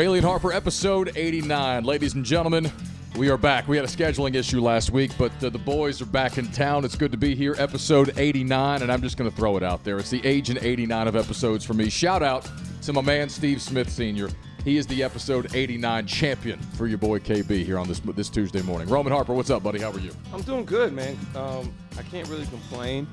Bailey and Harper, episode 89. Ladies and gentlemen, we are back. We had a scheduling issue last week, but uh, the boys are back in town. It's good to be here. Episode 89, and I'm just going to throw it out there. It's the age and 89 of episodes for me. Shout out to my man, Steve Smith Sr. He is the episode 89 champion for your boy KB here on this this Tuesday morning. Roman Harper, what's up, buddy? How are you? I'm doing good, man. Um, I can't really complain.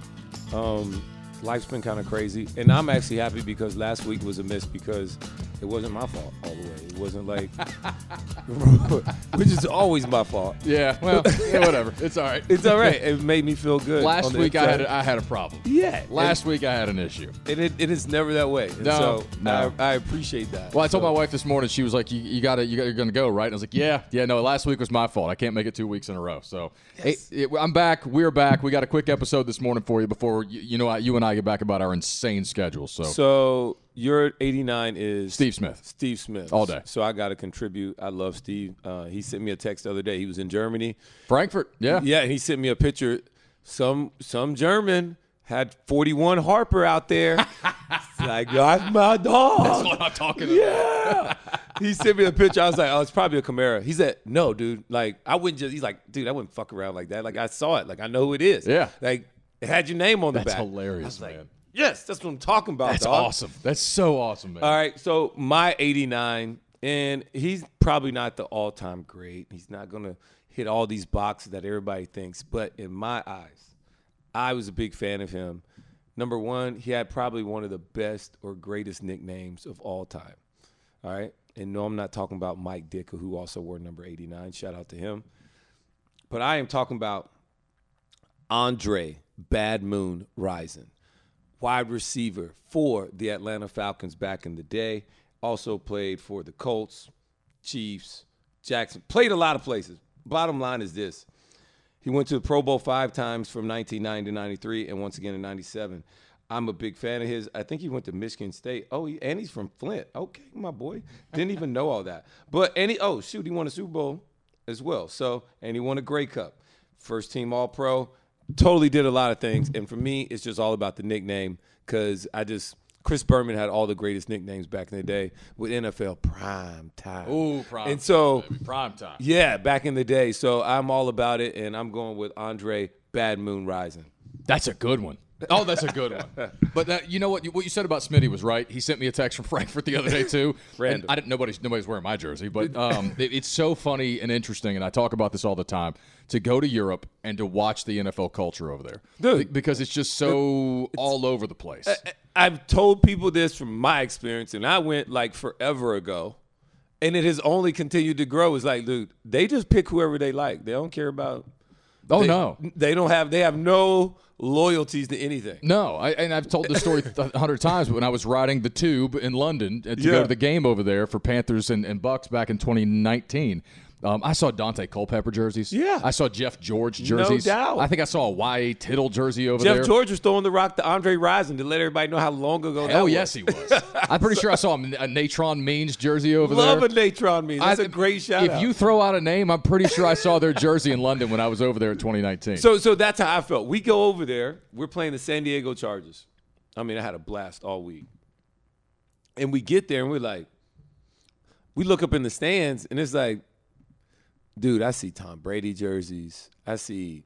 Um, life's been kind of crazy, and I'm actually happy because last week was a miss because it wasn't my fault all the way. It wasn't like, which is always my fault. Yeah, well, yeah, whatever. It's all right. It's all right. It made me feel good. Last week I had inside. I had a problem. yeah. Last week I had an issue. and it, it is never that way. And No, so no. I, I appreciate that. Well, I told So- my wife this morning. She was like, "You, you got it. you going to go, right?" And I was like, "Yeah, yeah, no. Last week was my fault. I can't make it two weeks in a row. So, Yes. it- I'm back. We're back. We got a quick episode this morning for you before you, you know you and I get back about our insane schedule. So, So your 89 is Steve Smith. Steve Smith All day. So I got to contribute. I love Steve. Uh, he sent me a text the other day. He was in Germany. Frankfurt, yeah, Yeah, and he sent me a picture. Some some German had 41 Harper out there. It's like that's my dog. That's what I'm talking about. yeah. he sent me a picture. I was like, oh, it's probably a Camaro. He said, no, dude. Like I wouldn't just. He's like, dude, I wouldn't fuck around like that. Like I saw it. Like I know who it is. Yeah. Like it had your name on the That's back. That's hilarious, was like, man. yes, that's what I'm talking about. That's dog. awesome. That's so awesome, man. All right, so my 89, and he's probably not the all time great. He's not going to hit all these boxes that everybody thinks, but in my eyes, I was a big fan of him. Number one, he had probably one of the best or greatest nicknames of all time. All right, and no, I'm not talking about Mike Ditka, who also wore number 89. Shout out to him. But I am talking about Andre Bad Moon Rison wide receiver for the Atlanta Falcons back in the day. Also played for the Colts, Chiefs, Jackson. Played a lot of places. Bottom line is this. He went to the Pro Bowl five times from 1990 to 93 and once again in 97. I'm a big fan of his. I think he went to Michigan State. Oh, he, and he's from Flint. Okay, my boy. Didn't even know all that. But any oh shoot, he won a Super Bowl as well. So and he won a Grey Cup. First team All Pro. Totally did a lot of things. And for me, it's just all about the nickname because I just Chris Berman had all the greatest nicknames back in the day with NFL prime time. Ooh, prime. And so baby. prime time. yeah, back in the day. So I'm all about it, and I'm going with Andre Bad Moon Rison. That's a good one. Oh, that's a good one. But that, you know what? What you said about Smitty was right. He sent me a text from Frankfurt the other day too. Random. And I didn't. Nobody's nobody's wearing my jersey, but um, it- it's so funny and interesting, and I talk about this all the time. To go to Europe and to watch the NFL culture over there, Dude. Because it's just so all over the place. I've told people this from my experience, and I went like forever ago, and it has only continued to grow. It's like, dude, they just pick whoever they like. They don't care about. oh they, no, they don't have. They have no loyalties to anything. No, I, and I've told this story a hundred times. But when I was riding the tube in London uh, to go to the game over there for Panthers and, and Bucks back in 2019, um, I saw Daunte Culpepper jerseys. Yeah. I saw Jeff George jerseys. No doubt. I think I saw a Y Tittle jersey over Jeff there. Jeff George was throwing the rock to Andre Rison to let everybody know how long ago that was. Oh was. yes, he was. I'm pretty sure I saw a Natron Means jersey over Love there. Love a Natron Means. That's a I- great shout If out. you throw out a name, I'm pretty sure I saw their jersey in London when I was over there in 2019. So so that's how I felt. We go over there. We're playing the San Diego Chargers. I mean, I had a blast all week. And we get there and we're like, we look up in the stands and it's like, dude, I see Tom Brady jerseys. I see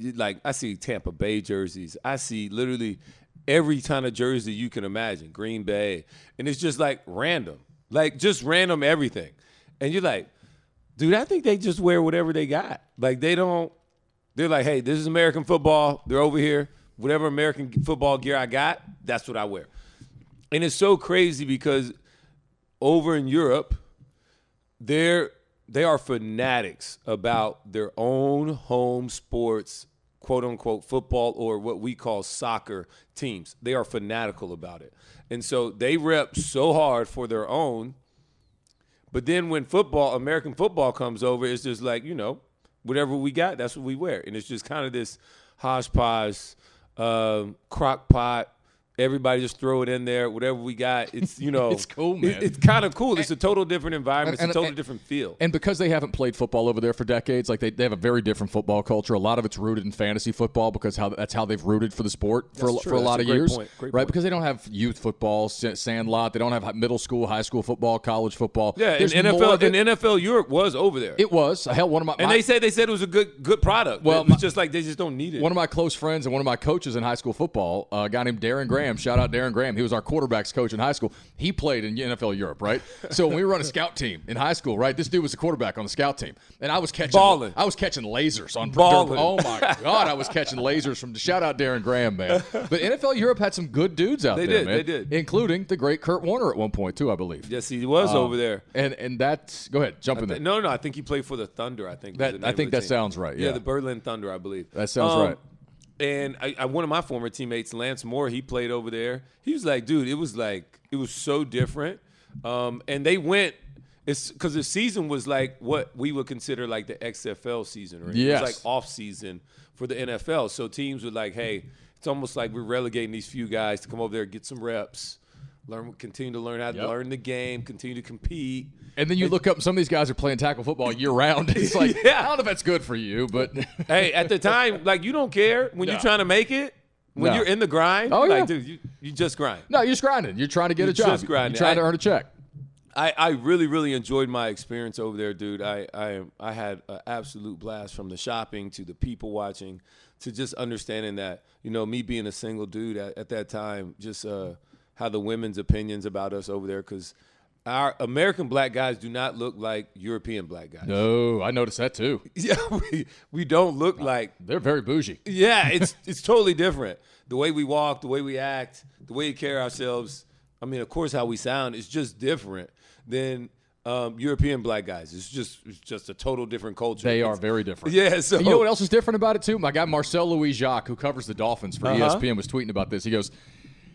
like I see Tampa Bay jerseys. I see literally every kind of jersey you can imagine. Green Bay. And it's just like random. Like just random everything. And you're like, dude, I think they just wear whatever they got. Like they don't they're like, hey, this is American football. They're over here. Whatever American football gear I got, that's what I wear. And it's so crazy because over in Europe, they're they are fanatics about their own home sports, quote unquote football or what we call soccer teams. They are fanatical about it. And so they rep so hard for their own. But then when football, American football comes over, it's just like, you know, whatever we got, that's what we wear. And it's just kind of this hodgepodge, um, crock pot, Everybody just throw it in there. Whatever we got, it's you know, It's cool, it- man. it's kind of cool. It's a total different environment. And- it's a totally different feel. And because they haven't played football over there for decades, like they, they have a very different football culture. A lot of it's rooted in fantasy football because how that's how they've rooted for the sport for, a- for a lot That's of a years, point. Right? point. Because they don't have youth football, sandlot. They don't have middle school, high school football, college football. yeah, and There's more NFL and NFL Europe was over there. it was hell. One of my, and my- they said they said it was a good good product. Well, it my- just like they just don't need it. One of my close friends and one of my coaches in high school football, uh, a guy named Darren Graham. Shout out Darren Graham. He was our quarterbacks coach in high school. He played in NFL Europe, right? So when we were on a scout team in high school, right, this dude was the quarterback on the scout team, and I was catching, Ballin'. I was catching lasers on. Ballin'. Oh my god, I was catching lasers from. Shout out Darren Graham, man. But NFL Europe had some good dudes out They there, They did, man. they did. including the great Kurt Warner at one point too, I believe. yes, he was Um, over there. And and that's go ahead, jump in there. No, no, I think he played for the Thunder. I think That- I think that sounds right, yeah. the Berlin Thunder, I believe. That sounds Um, right. And I, I, one of my former teammates, Lance Moore, he played over there. He was like, dude, it was like it was so different. Um, and they went. It's because the season was like what we would consider like the XFL season, right? Yes. It was like off season for the NFL. So teams were like, hey, it's almost like we're relegating these few guys to come over there get some reps, learn, continue to learn how to Yep. learn the game, continue to compete. And then you look up, some of these guys are playing tackle football year round. It's like, Yeah. I don't know if that's good for you, but hey, at the time, like you don't care when No. you're trying to make it. When No. you're in the grind, Oh, like yeah. dude, you, you just grind. no, you're just grinding. You're trying to get You're a job. just grinding. You're trying to earn a check. I, I really really enjoyed my experience over there, dude. I I I had an absolute blast from the shopping to the people watching to just understanding that you know me being a single dude at, at that time, just uh, how the women's opinions about us over there because. Our American black guys do not look like European black guys. No, I noticed that too. Yeah, we, we don't look like They're very bougie. Yeah, it's it's totally different. The way we walk, the way we act, the way we carry ourselves. I mean, of course, how we sound is just different than um, European black guys. It's just it's just a total different culture. They are It's- very different. Yeah. So And you know what else is different about it too? My guy Marcel Louis Jacques, who covers the Dolphins for Uh-huh. ESPN, was tweeting about this. He goes,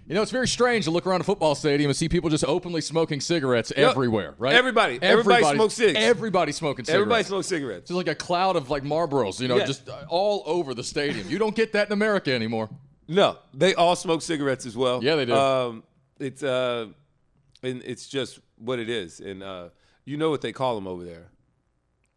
"You know, it's very strange to look around a football stadium and see people just openly smoking cigarettes everywhere, right? Everybody. Everybody smokes cigs. Everybody smoking cigarettes. Everybody smokes cigarettes. It's like a cloud of like Marlboros, you know, Yeah. just uh, all over the stadium. You don't get that in America anymore. No, they all smoke cigarettes as well. Yeah, they do. Um, it's uh, and it's just what it is, and uh, you know what they call them over there.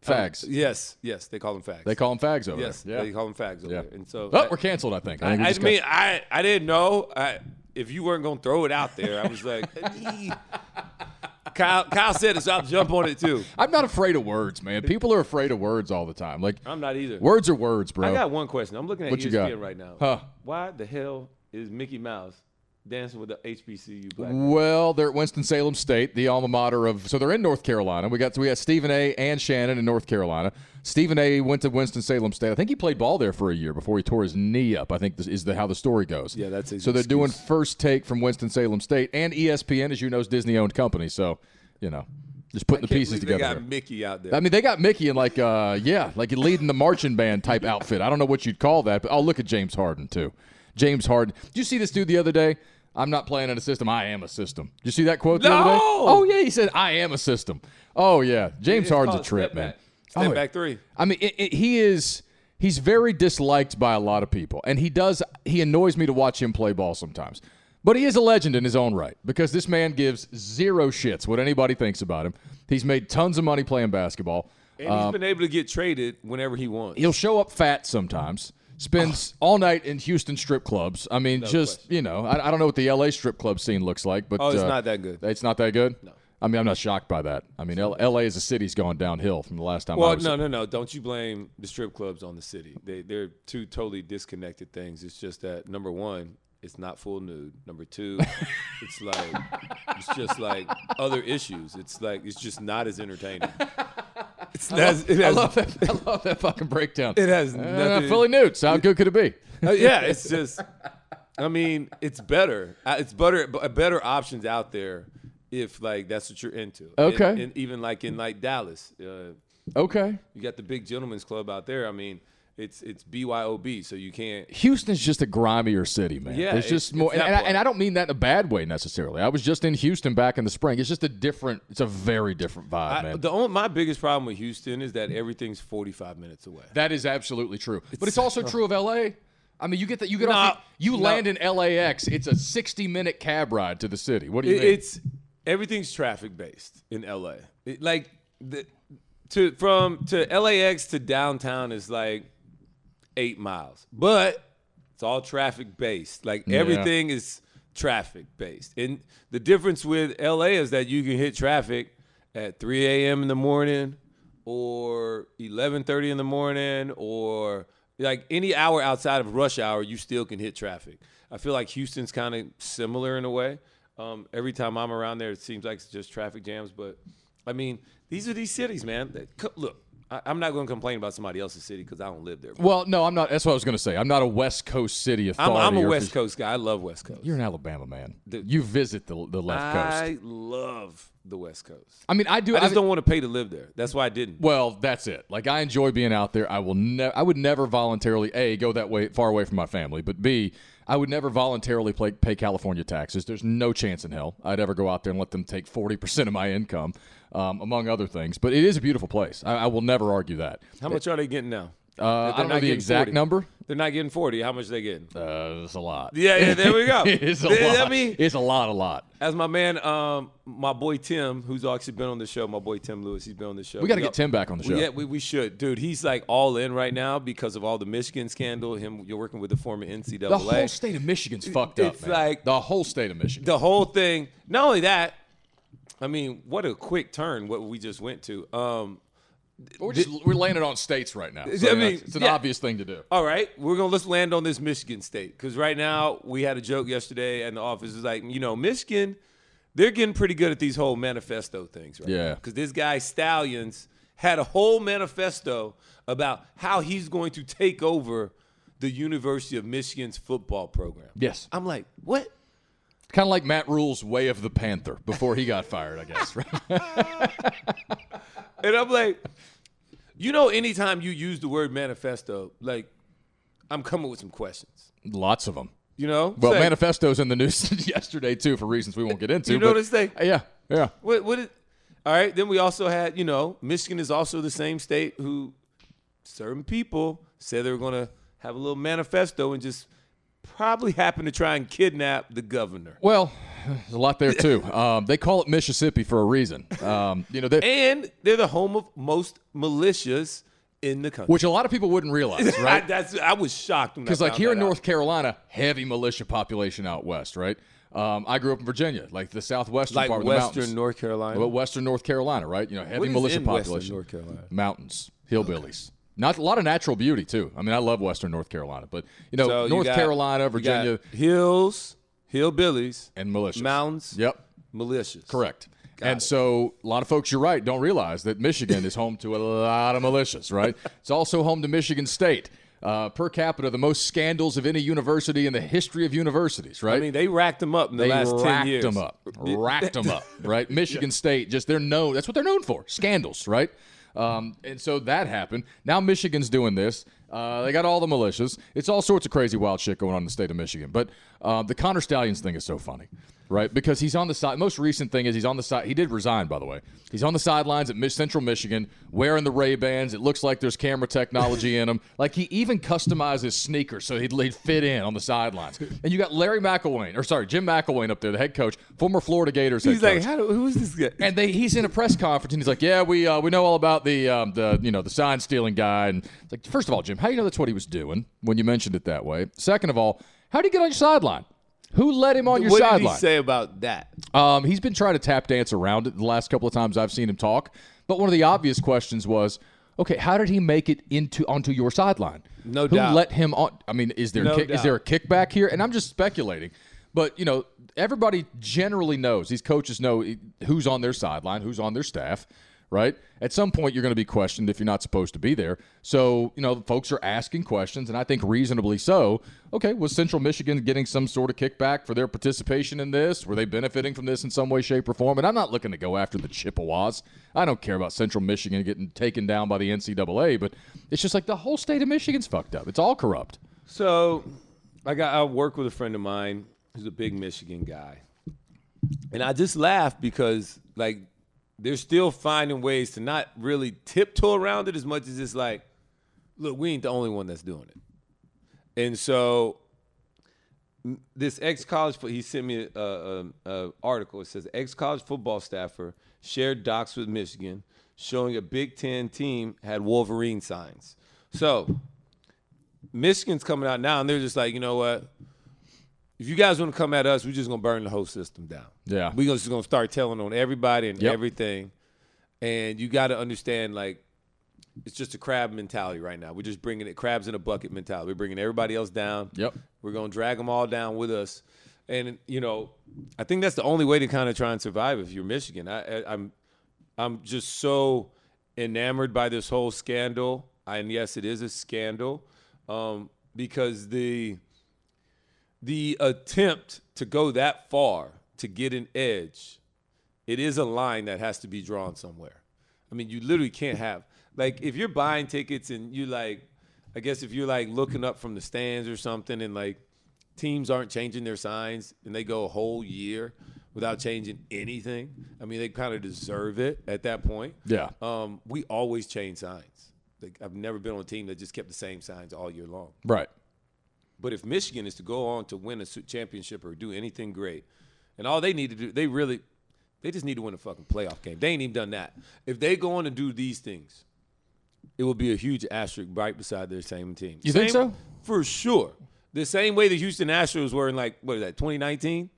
Oh, fags. Yes, yes, they call them fags. They call them fags over yes, there. they Yeah. call them fags over Yeah. there, and so Oh, we're canceled. I think. I, I, I got- mean, I I didn't know. I, if you weren't gonna throw it out there, I was like. Kyle. Kyle said it, so I'll jump on it too. I'm not afraid of words, man. People are afraid of words all the time. Like I'm not either. words are words, bro. I got one question. I'm looking at What you got? right now. Huh. Why the hell is Mickey Mouse dancing with the HBCU black? Well, they're at Winston Salem State, the alma mater of. So they're in North Carolina. We got we got Stephen A. and Shannon in North Carolina. Stephen A. went to Winston Salem State. I think he played ball there for a year before he tore his knee up. I think this is the, how the story goes. Yeah, that's so they're doing first take from Winston Salem State and ESPN, as you know, is Disney owned company. So you know, just putting the pieces together. They got there. Mickey out there. I mean, they got Mickey in like, uh, yeah, like leading the marching band type outfit. I don't know what you'd call that, but I'll look at James Harden too. James Harden. Did you see this dude the other day? I'm not playing in a system. I am a system. Did you see that quote the other day? No! Oh yeah, he said, "I am a system." Oh yeah, James Harden's a trip, man. back. Oh, Step Oh, back three. I mean, it, it, he is. He's very disliked by a lot of people, and he does. He annoys me to watch him play ball sometimes. But he is a legend in his own right because this man gives zero shits what anybody thinks about him. He's made tons of money playing basketball. And he's um, been able to get traded whenever he wants. He'll show up fat sometimes. Spends all night in Houston strip clubs. I mean, just you know, I, I don't know what the L.A. strip club scene looks like, but Oh, it's uh, not that good. It's not that good. No. I mean, I'm not shocked by that. I mean, L- L.A. as a city's gone downhill from the last time I Well, was. no, no, no. Don't you blame the strip clubs on the city? They they're two totally disconnected things. It's just that number one, it's not full nude. Number two, it's like it's just like other issues. It's like it's just not as entertaining. It's not, it I has, love that. I love that fucking breakdown. It has Uh, nothing. Philly Newts. How good could it be? Uh, yeah, it's just. I mean, it's better. Uh, It's better. Better options out there if like that's what you're into. And- Okay. And, even like in like Dallas, uh, Okay. you got the big gentlemen's club out there. I mean, it's it's BYOB, so you can't. Houston's just a grimier city, man. Yeah, it's- just more, it's and, and, I, and I don't mean that in a bad way necessarily. I was just in Houston back in the spring. It's just a different. It's a very different vibe, I, man. the only, my biggest problem with Houston is that everything's 45 minutes away. That is absolutely true. but it's also true of LA. I mean, you get that. You get No, off. You no. land in LAX. It's a 60 minute cab ride to the city. What do you It- mean? it's everything's traffic based in LA. It- like the to from to LAX to downtown is like eight miles, but it's all traffic based. Like Yeah. everything is traffic based, and the difference with LA is that you can hit traffic at 3 a.m. in the morning or 11:30 in the morning or like any hour outside of rush hour, you still can hit traffic. I feel like Houston's kind of similar in a way. Um, every time I'm around there, it seems like it's just traffic jams. But I mean, these are these cities, man. That, look, I, I'm not going to complain about somebody else's city because I don't live there. well, no, I'm not. That's what I was going to say. I'm not a West Coast city I'm. I'm a West Coast guy. I love West Coast. You're an Alabama man. Dude. you visit the the left coast. I love the West Coast. I mean, I do. I just I- don't want to pay to live there. That's why I didn't. Well, that's it. Like I enjoy being out there. I will never. I would never voluntarily a go that way far away from my family, but b I would never voluntarily pay, pay California taxes. There's no chance in hell I'd ever go out there and let them take forty percent of my income, um, among other things. But it is a beautiful place. I, I will never argue that. How much are they getting now? Uh, I don't know the exact 40. number. They're not getting 40. How much they getting? Uh, it's a lot. Yeah, yeah, there we go. it's a lot. I mean, it's a lot. A lot. as my man, um, my boy Tim, who's actually been on the show, my boy Tim Lewis, he's been on the show. We got to get Tim back on the show. Yeah, we, we should, dude. He's like all in right now because of all the Michigan scandal. Him, you're working with the former NCAA. the whole state of Michigan's fucked up. it's man. like- the whole state of Michigan. the whole thing. Not only that, I mean, what a quick turn what we just went to. Um, we're just we're landing on states right now. So I mean, it's an yeah. obvious thing to do. all right, we're gonna let's land on this Michigan State because right now we had a joke yesterday, and the office is like, you know, Michigan, they're getting pretty good at these whole manifesto things, right? Yeah. Because this guy Stalions had a whole manifesto about how he's going to take over the University of Michigan's football program. Yes. I'm like, what? Kind of like Matt Rhule's way of the Panther before he got fired, I guess. Right? And I'm like, you know, anytime you use the word manifesto, like, I'm coming with some questions. Lots of them. You know? Well, Say, manifestos in the news yesterday too, for reasons we won't get into. You but- notice they- Yeah, yeah. What, what is, all right, then we also had, you know, Michigan is also the same state who certain people said they were going to have a little manifesto and just probably happen to try and kidnap the governor. Well, there's a lot there too. Um, they call it Mississippi for a reason. Um, you know, they- And they're the home of most militias in the country. which a lot of people wouldn't realize, I, right? that's, I was shocked Because like here in out. North Carolina, heavy militia population out west, right? Um, I grew up in Virginia, like the southwestern like part of the Western. North Carolina. Well, Western North Carolina, right? You know, heavy militia in Western population. North Carolina? Mountains, hillbillies. Not a lot of natural beauty too. I mean, I love Western North Carolina, but you know, So you North got- Carolina, you got Virginia, hills, hillbillies, and militias. mountains, Yep, militias. correct. Got and it. so a lot of folks, you're right, don't realize that Michigan is home to a lot of militias, right? It's also home to Michigan State. Uh, per capita, the most scandals of any university in the history of universities, right? I mean, they racked them up in the they last ten years. them up, racked them up, right? Michigan State, just they're known. That's what they're known for, scandals, right? Um, and so that happened. Now Michigan's doing this. Uh, they got all the militias. It's all sorts of crazy, wild shit going on in the state of Michigan. But uh, the Connor Stalions thing is so funny, right? Because he's on the side. Most recent thing is he's on the side. He did resign, by the way. He's on the sidelines at Mich- Central Michigan, wearing the Ray Bans. It looks like there's camera technology in them. Like he even customized his sneakers so he'd, he'd fit in on the sidelines. And you got Larry McElwain, or sorry, Jim McElwain up there, the head coach, former Florida Gators head He's like, How do, who is this guy? And they, he's in a press conference and he's like, "Yeah, we uh, we know all about the um, the you know the sign stealing guy." And it's like, first of all, Jim, how do you know that's what he was doing when you mentioned it that way? Second of all, how do you get on your sideline? Who let him on your sideline? what did sideline? he say about that? Um, he's been trying to tap dance around it the last couple of times I've seen him talk. But one of the obvious questions was, okay, how did he make it into onto your sideline? No doubt. Who doubt. let him on? I mean, is there No kick, is there a kickback here? And I'm just speculating. But you know, everybody generally knows. These coaches know who's on their sideline, who's on their staff. Right. At some point, you're going to be questioned if you're not supposed to be there. So you know, folks are asking questions, and I think reasonably so. Okay, was Central Michigan getting some sort of kickback for their participation in this? Were they benefiting from this in some way, shape, or form? And I'm not looking to go after the Chippewas. I don't care about Central Michigan getting taken down by the NCAA, but it's just like the whole state of Michigan's fucked up. It's all corrupt. So, I got I work with a friend of mine who's a big Michigan guy, and I just laugh because like they're still finding ways to not really tiptoe around it as much as it's like, look, we ain't the only one that's doing it, And so this ex college, he sent me a, a, a article. It says ex college football staffer shared docs with Michigan, showing a Big Ten team had Wolverine signs. So Michigan's coming out now, and they're just like, you know what? If you guys want to come at us, we're just gonna burn the whole system down. Yeah. we're just gonna start telling on everybody and Yep. everything. And you got to understand, like, it's just a crab mentality right now. We're just bringing it crabs in a bucket mentality. We're bringing everybody else down. Yep. We're gonna drag them all down with us, and you know, I think that's the only way to kind of try and survive if you're Michigan. I, I, I'm, I'm just so enamored by this whole scandal, and yes, it is a scandal, um, because the the attempt to go that far to get an edge, it is a line that has to be drawn somewhere. I mean, you literally can't have like if you're buying tickets and you like, I guess if you're like looking up from the stands or something and like teams aren't changing their signs and they go a whole year without changing anything, I mean, they kind of deserve it at that point. Yeah. Um, we always change signs. Like I've never been on a team that just kept the same signs all year long. Right. But if Michigan is to go on to win a championship or do anything great, and all they need to do, they really, they just need to win a fucking playoff game. They ain't even done that. If they go on to do these things, it will be a huge asterisk right beside their same team. You think so? For sure. The same way the Houston Astros were in like what is that 2019?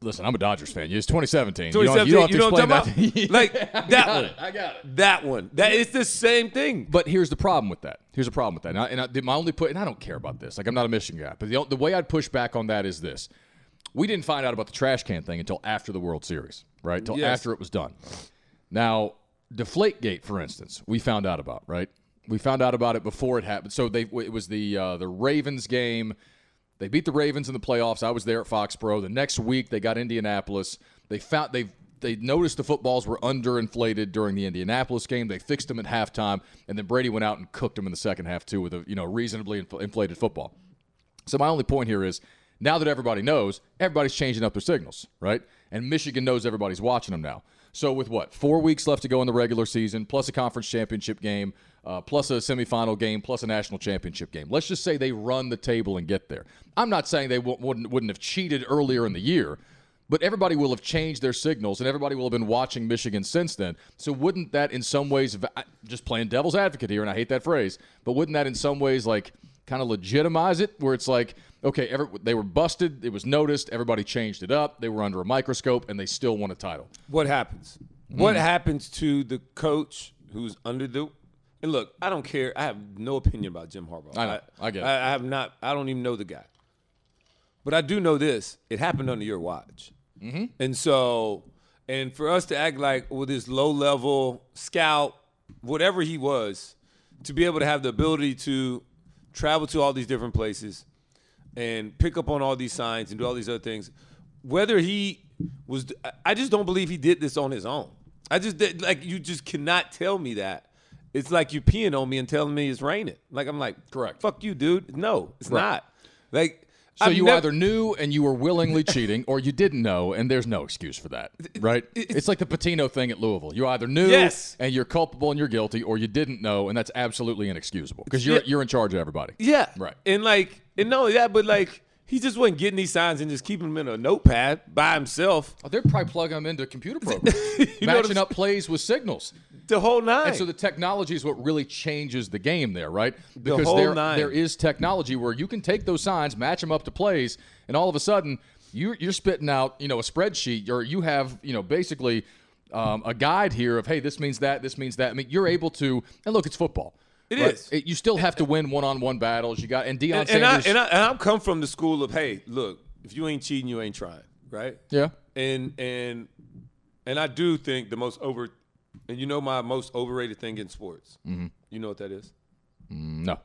Listen, I'm a Dodgers fan. It's 2017. You don't, 2017. you don't have to explain that. like that one. it. I got it. That one. That it's the same thing. But here's the problem with that. Here's the problem with that. And, I, and I, my only put, and I don't care about this. Like I'm not a Michigan guy, but the, the way I'd push back on that is this: we didn't find out about the trash can thing until after the World Series, right? Until Yes. after it was done. Now, Deflategate, for instance, we found out about, right? We found out about it before it happened. So they it was the uh, the Ravens game. They beat the Ravens in the playoffs. I was there at Foxborough. The next week they got Indianapolis. They found they they noticed the footballs were underinflated during the Indianapolis game. They fixed them at halftime, and then Brady went out and cooked them in the second half too with a you know reasonably infl- inflated football. So my only point here is now that everybody knows, everybody's changing up their signals, right? And Michigan knows everybody's watching them now. So with what four weeks left to go in the regular season, plus a conference championship game, uh, plus a semifinal game, plus a national championship game. Let's just say they run the table and get there. I'm not saying they w- wouldn't wouldn't have cheated earlier in the year. But everybody will have changed their signals, and everybody will have been watching Michigan since then. So wouldn't that, in some ways, just playing devil's advocate here, and I hate that phrase, but wouldn't that, in some ways, like kind of legitimize it, where it's like, okay, every, they were busted, it was noticed, everybody changed it up, they were under a microscope, and they still won a title. what happens? What Hmm. happens to the coach who's under the? And look, I don't care. I have no opinion about Jim Harbaugh. I know. I get it. I, I have not. I don't even know the guy. But I do know this: it happened under your watch. Mm-hmm. And so, and for us to act like with this low-level scout, whatever he was, to be able to have the ability to travel to all these different places and pick up on all these signs and do all these other things. Whether he was, I just don't believe he did this on his own. I just did- like you just cannot tell me that. It's like you peeing on me and telling me it's raining. Like I'm like, Correct. Fuck you, dude. No, it's Right. not. Like So I've you either knew and you were willingly cheating, or you didn't know, and there's no excuse for that, right? It's, like the Pitino thing at Louisville. You either knew Yes. and you're culpable and you're guilty, or you didn't know, and that's absolutely inexcusable because you're Yeah. you're in charge of everybody. Yeah. Right. And like, and no, yeah, but like, he just wasn't getting these signs and just keeping them in a notepad by himself. Oh, they're probably plugging them into computer programs, You know what matching up plays with signals. The whole nine. And so the technology is what really changes the game there, right? Because whole there, nine. there is technology where you can take those signs, match them up to plays, and all of a sudden you're, you're spitting out, you know, a spreadsheet, or you have, you know, basically um, a guide here of, hey, this means that, this means that. I mean, you're able to, and look, it's football. It It is. is. you still have to win one-on-one battles. You got and Deion and, and I, Sanders. and I and I'm come from the school of hey, look, if you ain't cheating, you ain't trying, right? yeah. And and and I do think the most over, and you know my most overrated thing in sports. Mm-hmm. You know what that is? No.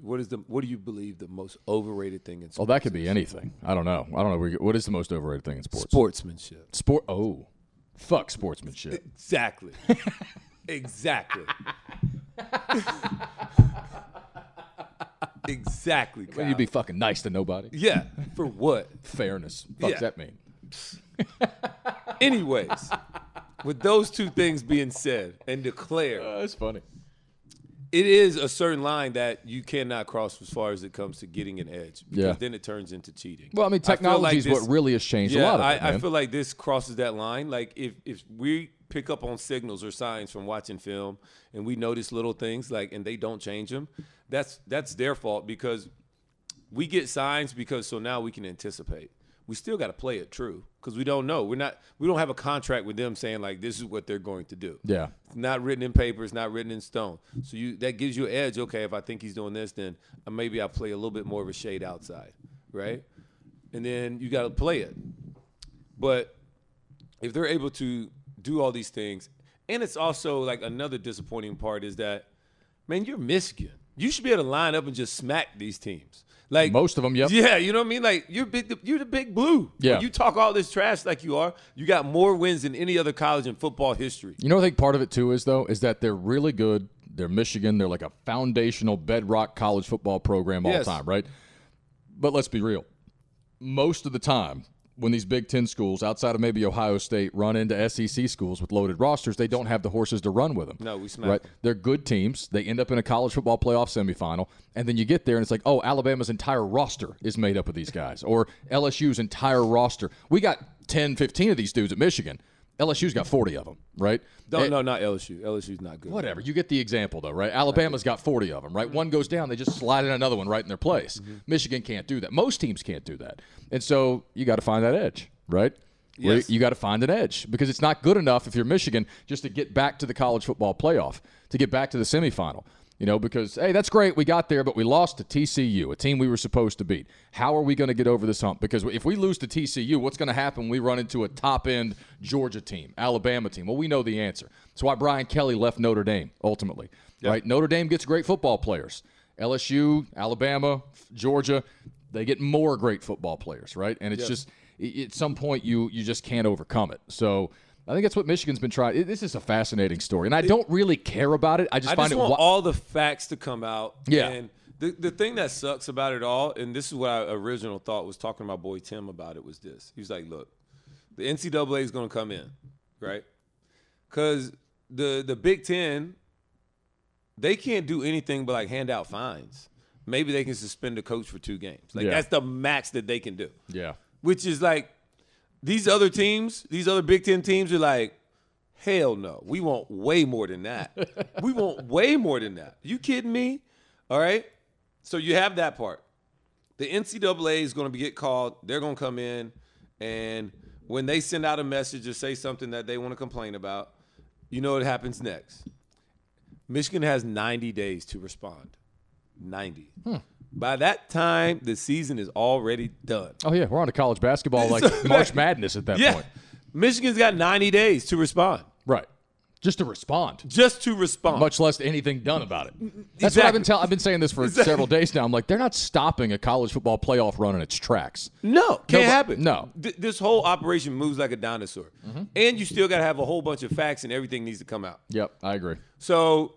What is the what do you believe the most overrated thing in sports? Well, that could be anything. I don't know. I don't know. where you- What is the most overrated thing in sports? sportsmanship. Sport. Oh, fuck sportsmanship. Exactly. exactly. exactly. Kyle. You'd be fucking nice to nobody. yeah. For what? Fairness. Fuck's Yeah. that mean? Anyways, with those two things being said and declared, uh, that's funny. it is a certain line that you cannot cross as far as it comes to getting an edge because Yeah. then it turns into cheating. Well, I mean, feel like technology is this- what really has changed yeah, a lot of I, it. I feel like this crosses that line. Like if if we pick up on signals or signs from watching film and we notice little things like and they don't change them, that's that's their fault because we get signs because so now we can anticipate. We still got to play it true because we don't know. We're not. We don't have a contract with them saying like this is what they're going to do. yeah. It's not written in paper. It's not written in stone. So you that gives you an edge. Okay, if I think he's doing this, then uh, maybe I play a little bit more of a shade outside, right? And then you got to play it. But if they're able to do all these things, and it's also like another disappointing part is that, man, you're Michigan. You should be able to line up and just smack these teams. Like Most of them, yep. yeah, you know what I mean. Like you're big. You're the big blue. Yeah. When you talk all this trash like you are. You got more wins than any other college in football history. You know, what I think part of it too is though is that they're really good. They're Michigan. They're like a foundational bedrock college football program all Yes. time, right? But let's be real. Most of the time, when these Big Ten schools, outside of maybe Ohio State, run into SEC schools with loaded rosters, they don't have the horses to run with them. No, we smack right. They're good teams. They end up in a college football playoff semifinal, and then you get there and it's like, oh, Alabama's entire roster is made up of these guys, or LSU's entire roster. We got 10, 15 of these dudes at Michigan. LSU's got 40 of them, right? No, Eh, no, not LSU. LSU's not good. Whatever. You get the example, though, right? Alabama's got 40 of them, right? One goes down, they just slide in another one right in their place. Mm-hmm. Michigan can't do that. Most teams can't do that. And so you got to find that edge, right? Yes. You got to find an edge because it's not good enough if you're Michigan just to get back to the college football playoff, to get back to the semifinal. You know, because, hey, that's great. We got there, but we lost to TCU, a team we were supposed to beat. How are we going to get over this hump? Because if we lose to TCU, what's going to happen we run into a top end Georgia team, Alabama team? Well, we know the answer. That's why Brian Kelly left Notre Dame, ultimately. Right? Notre Dame gets great football players. LSU, Alabama, Georgia, they get more great football players, right? And it's just at some point you you just can't overcome it. So I think that's what Michigan's been trying. This is a fascinating story, and I don't really care about it. I just I find just it. want wa- all the facts to come out. Yeah. And the, the thing that sucks about it all, and this is what I original thought was talking to my boy Tim about it, was this. He was like, look, the NCAA is going to come in, right? Because the, the Big Ten, they can't do anything but like hand out fines. Maybe they can suspend a coach for two games. Like Yeah. that's the max that they can do. yeah, Which is like these other teams, these other Big Ten teams are like, hell no. We want way more than that. we want way more than that. You kidding me? All right. So you have that part. The NCAA is going to be get called. They're going to come in, and when they send out a message or say something that they want to complain about, you know what happens next. Michigan has 90 days to respond. 90. Hmm. By that time, the season is already done. oh yeah, we're on to college basketball like March Madness at that Yeah. point, Michigan's got 90 days to respond. right? Just to respond. Just to respond. Much less anything done about it. That's what I've been telling. I've been saying this for several days now. I'm like, they're not stopping a college football playoff run in its tracks. no, can't but- happen. no. Th- this whole operation moves like a dinosaur. Mm-hmm. And you still got to have a whole bunch of facts and everything needs to come out. Yep, I agree. So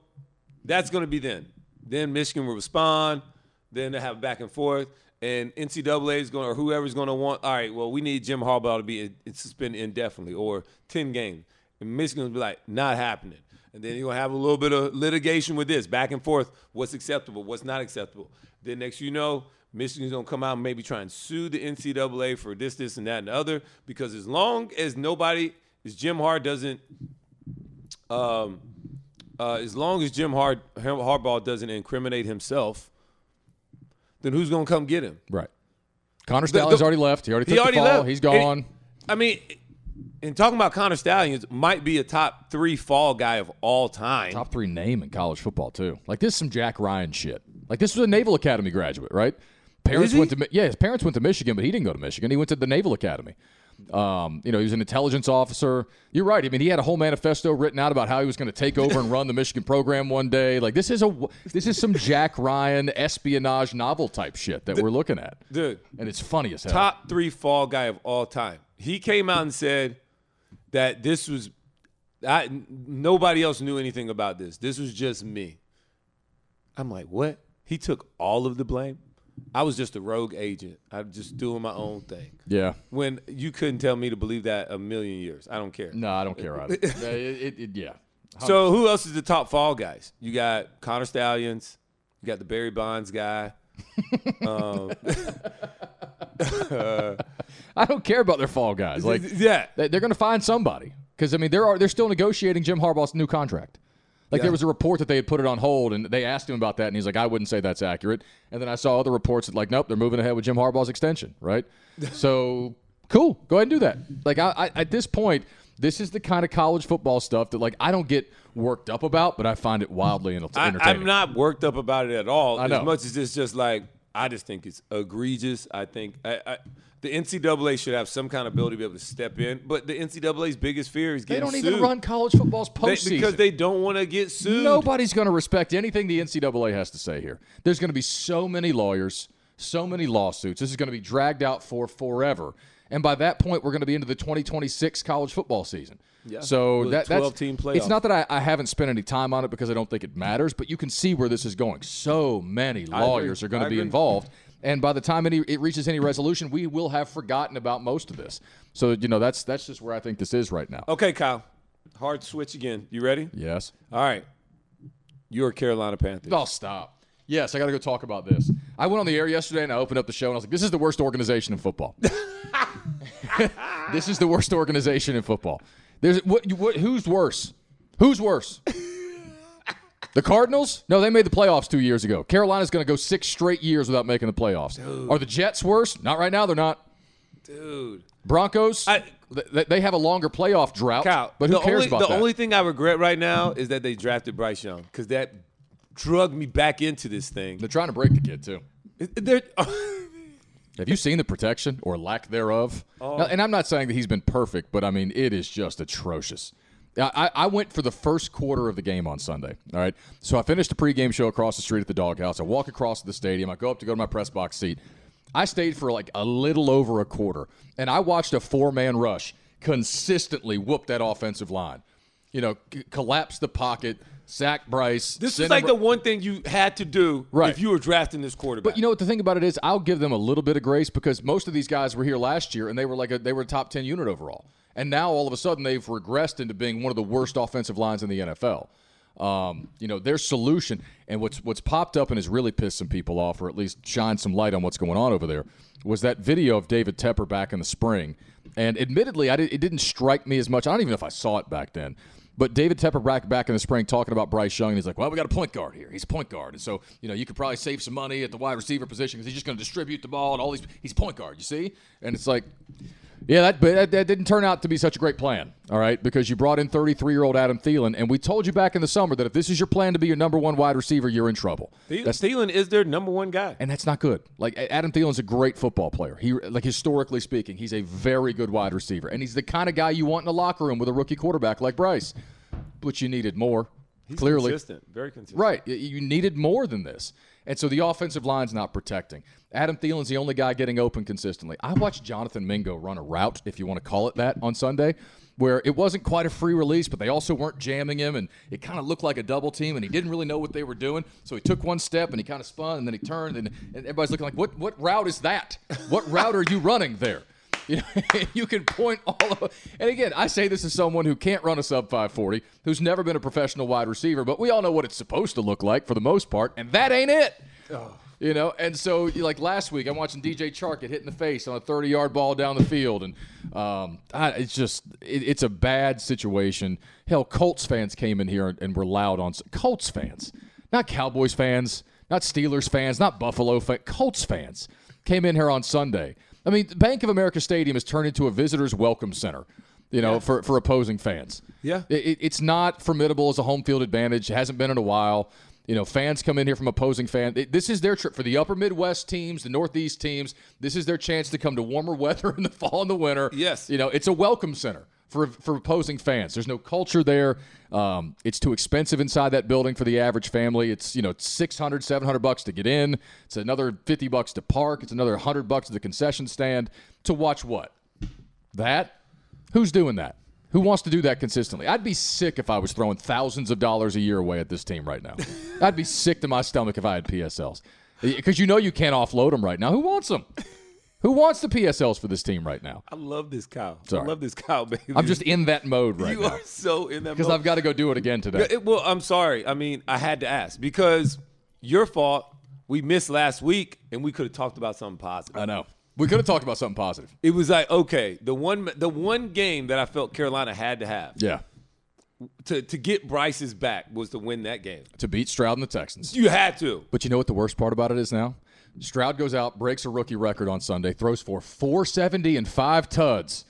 that's going to be then. Then Michigan will respond. Then they have back and forth. And NCAA is going, or whoever's going to want, all right, well, we need Jim Harbaugh to be suspended indefinitely or 10 games. And Michigan will be like, not happening. And then you're to have a little bit of litigation with this, back and forth, what's acceptable, what's not acceptable. Then next you know, Michigan's to come out and maybe try and sue the NCAA for this, this, and that, and the other. Because as long as nobody, as Jim Hard doesn't um, uh, as long as Jim Hard, Harbaugh doesn't incriminate himself, then who's going to come get him? Right. Connor Stalions the- already left. He already took He already the fall. left. He's gone. I mean, and talking about Connor Stalions might be a top three fall guy of all time. top three name in college football too. Like this is some Jack Ryan shit. Like this was a Naval Academy graduate, right? Parents went to yeah, his parents went to Michigan, but he didn't go to Michigan. He went to the Naval Academy. Um, you know, he was an intelligence officer. You're right. I mean, he had a whole manifesto written out about how he was going to take over and run the Michigan program one day. Like this is a this is some Jack Ryan espionage novel type shit that we're looking at, Dude, and it's funny as hell. top three fall guy of all time. He came out and said that this was, I, nobody else knew anything about this. This was just me. I'm like, what? He took all of the blame. I was just a rogue agent. I'm just doing my own thing. Yeah. When you couldn't tell me to believe that a million years. I don't care. No, I don't care either. It, it, it- yeah. So who else is the top fall guys? You got Connor Stalions. You got the Barry Bonds guy. um, I don't care about their fall guys. Like, yeah, they- they're going to find somebody because I mean, they're they're still negotiating Jim Harbaugh's new contract. Like Yeah. there was a report that they had put it on hold, and they asked him about that, and he's like, "I wouldn't say that's accurate." And then I saw other reports that like, "Nope, they're moving ahead with Jim Harbaugh's extension." Right? so cool, go ahead and do that. Like I, I, at this point, this is the kind of college football stuff that like I don't get worked up about, but I find it wildly enter- I, entertaining. I'm not worked up about it at all. I know. As much as it's just like I just think it's egregious. I think I, I, the NCAA should have some kind of ability to be able to step in. But the NCAA's biggest fear is getting sued. they don't sued. even run college football's They- postseason because they don't want to get sued. Nobody's going to respect anything the NCAA has to say here. There's going to be so many lawyers, so many lawsuits. This is going to be dragged out for forever. And by that point, we're going to be into the 2026 college football season. Yeah, So that, that's 12-team It's not that I, I haven't spent any time on it because I don't think it matters, but you can see where this is going. So many lawyers are going to be involved, and by the time any, it reaches any resolution, we will have forgotten about most of this. So you know that's that's just where I think this is right now. Okay, Kyle. Hard switch again. You ready? Yes. All right. You're Carolina Panthers. Oh, stop. Yes, I got to go talk about this. I went on the air yesterday and I opened up the show and I was like, this is the worst organization in football. this is the worst organization in football. There's what, what who's worse? Who's worse? The Cardinals? No, they made the playoffs two years ago. Carolina's going to go six straight years without making the playoffs. Are the Jets worse? Not right now. They're not. Dude. Broncos? I- th- they have a longer playoff drought. Kyle, but who cares only, about the that? The only thing I regret right now is that they drafted Bryce Young because that drug me back into this thing. They're trying to break the kid too. They're- oh, Have you seen the protection or lack thereof? Oh. Now, and I'm not saying that he's been perfect, but I mean it is just atrocious. I, I went for the first quarter of the game on Sunday. All right, so I finished the pregame show across the street at the doghouse. I walk across to the stadium. I go up to go to my press box seat. I stayed for like a little over a quarter, and I watched a four man rush consistently whoop that offensive line. You know, c- collapse the pocket, sack Bryce. this is like the one thing you had to do Right. if you were drafting this quarterback. But you know what the thing about it is, I'll give them a little bit of grace because most of these guys were here last year and they were like a, they were a top ten unit overall, and now all of a sudden they've regressed into being one of the worst offensive lines in the NFL. Um, you know their solution and what's what's popped up and has really pissed some people off, or at least shined some light on what's going on over there, was that video of David Tepper back in the spring. And admittedly, I did, it didn't strike me as much. I don't even know if I saw it back then. But David Tepper back back in the spring talking about Bryce Young, and he's like, "Well, we got a point guard here. He's a point guard, and so you know you could probably save some money at the wide receiver position because he's just going to distribute the ball and all these. He's point guard, you see." And it's like, yeah, that but that, that didn't turn out to be such a great plan, all right? Because you brought in 33 year old Adam Thielen, and we told you back in the summer that if this is your plan to be your number one wide receiver, you're in trouble. Thielen, That's Thielen is their number one guy. and that's not good. Like Adam Thielen's a great football player. He like historically speaking, he's a very good wide receiver, and he's the kind of guy you want in a locker room with a rookie quarterback like Bryce. But you needed more. He's clearly, consistent, very consistent. right? You needed more than this, and so the offensive line's not protecting. Adam Thielen's the only guy getting open consistently. I watched Jonathan Mingo run a route, if you want to call it that, on Sunday. Where it wasn't quite a free release, but they also weren't jamming him, and it kind of looked like a double team, and he didn't really know what they were doing. So he took one step and he kind of spun, and then he turned, and, and everybody's looking like, "What? What route is that? What route are you running there?" You, know, you can point all of, And again, I say this as someone who can't run a sub 540, who's never been a professional wide receiver, but we all know what it's supposed to look like for the most part, and that ain't it. You know, and so like last week, I'm watching DJ Chark get hit in the face on a 30 yard ball down the field, and um, I, it's just it, it's a bad situation. Hell, Colts fans came in here and, and were loud on Colts fans, not Cowboys fans, not Steelers fans, not Buffalo fans, Colts fans came in here on Sunday. I mean, Bank of America Stadium has turned into a visitors' welcome center. You know, for, for opposing fans. Yeah. It, it's not formidable as a home field advantage. It hasn't been in a while. You know, fans come in here from opposing fans. This is their trip for the upper Midwest teams, the Northeast teams. This is their chance to come to warmer weather in the fall and the winter. Yes. You know, it's a welcome center for for opposing fans. There's no culture there. Um, it's too expensive inside that building for the average family. It's, you know, 600, 700 bucks to get in. It's another 50 bucks to park. It's another 100 bucks to the concession stand to watch what? That? Who's doing that? Who wants to do that consistently? I'd be sick if I was throwing thousands of dollars a year away at this team right now. I'd be sick to my stomach if I had PSLs. Because you know you can't offload them right now. Who wants them? Who wants the PSLs for this team right now? I love this cow. Sorry. I love this cow, baby. I'm just in that mode right you now You are so in that because. I've got to go do it again today. It- well, I'm sorry. I mean, I had to ask because your fault. We missed last week, and we could have talked about something positive. I know. We could have talked about something positive. It was like okay, the one the one game that I felt Carolina had to have Yeah. to to get Bryce's back was to win that game. To beat Stroud and the Texans. You had to. But you know what the worst part about it is now? Stroud goes out, breaks a rookie record on Sunday, throws for 470 and five tuds.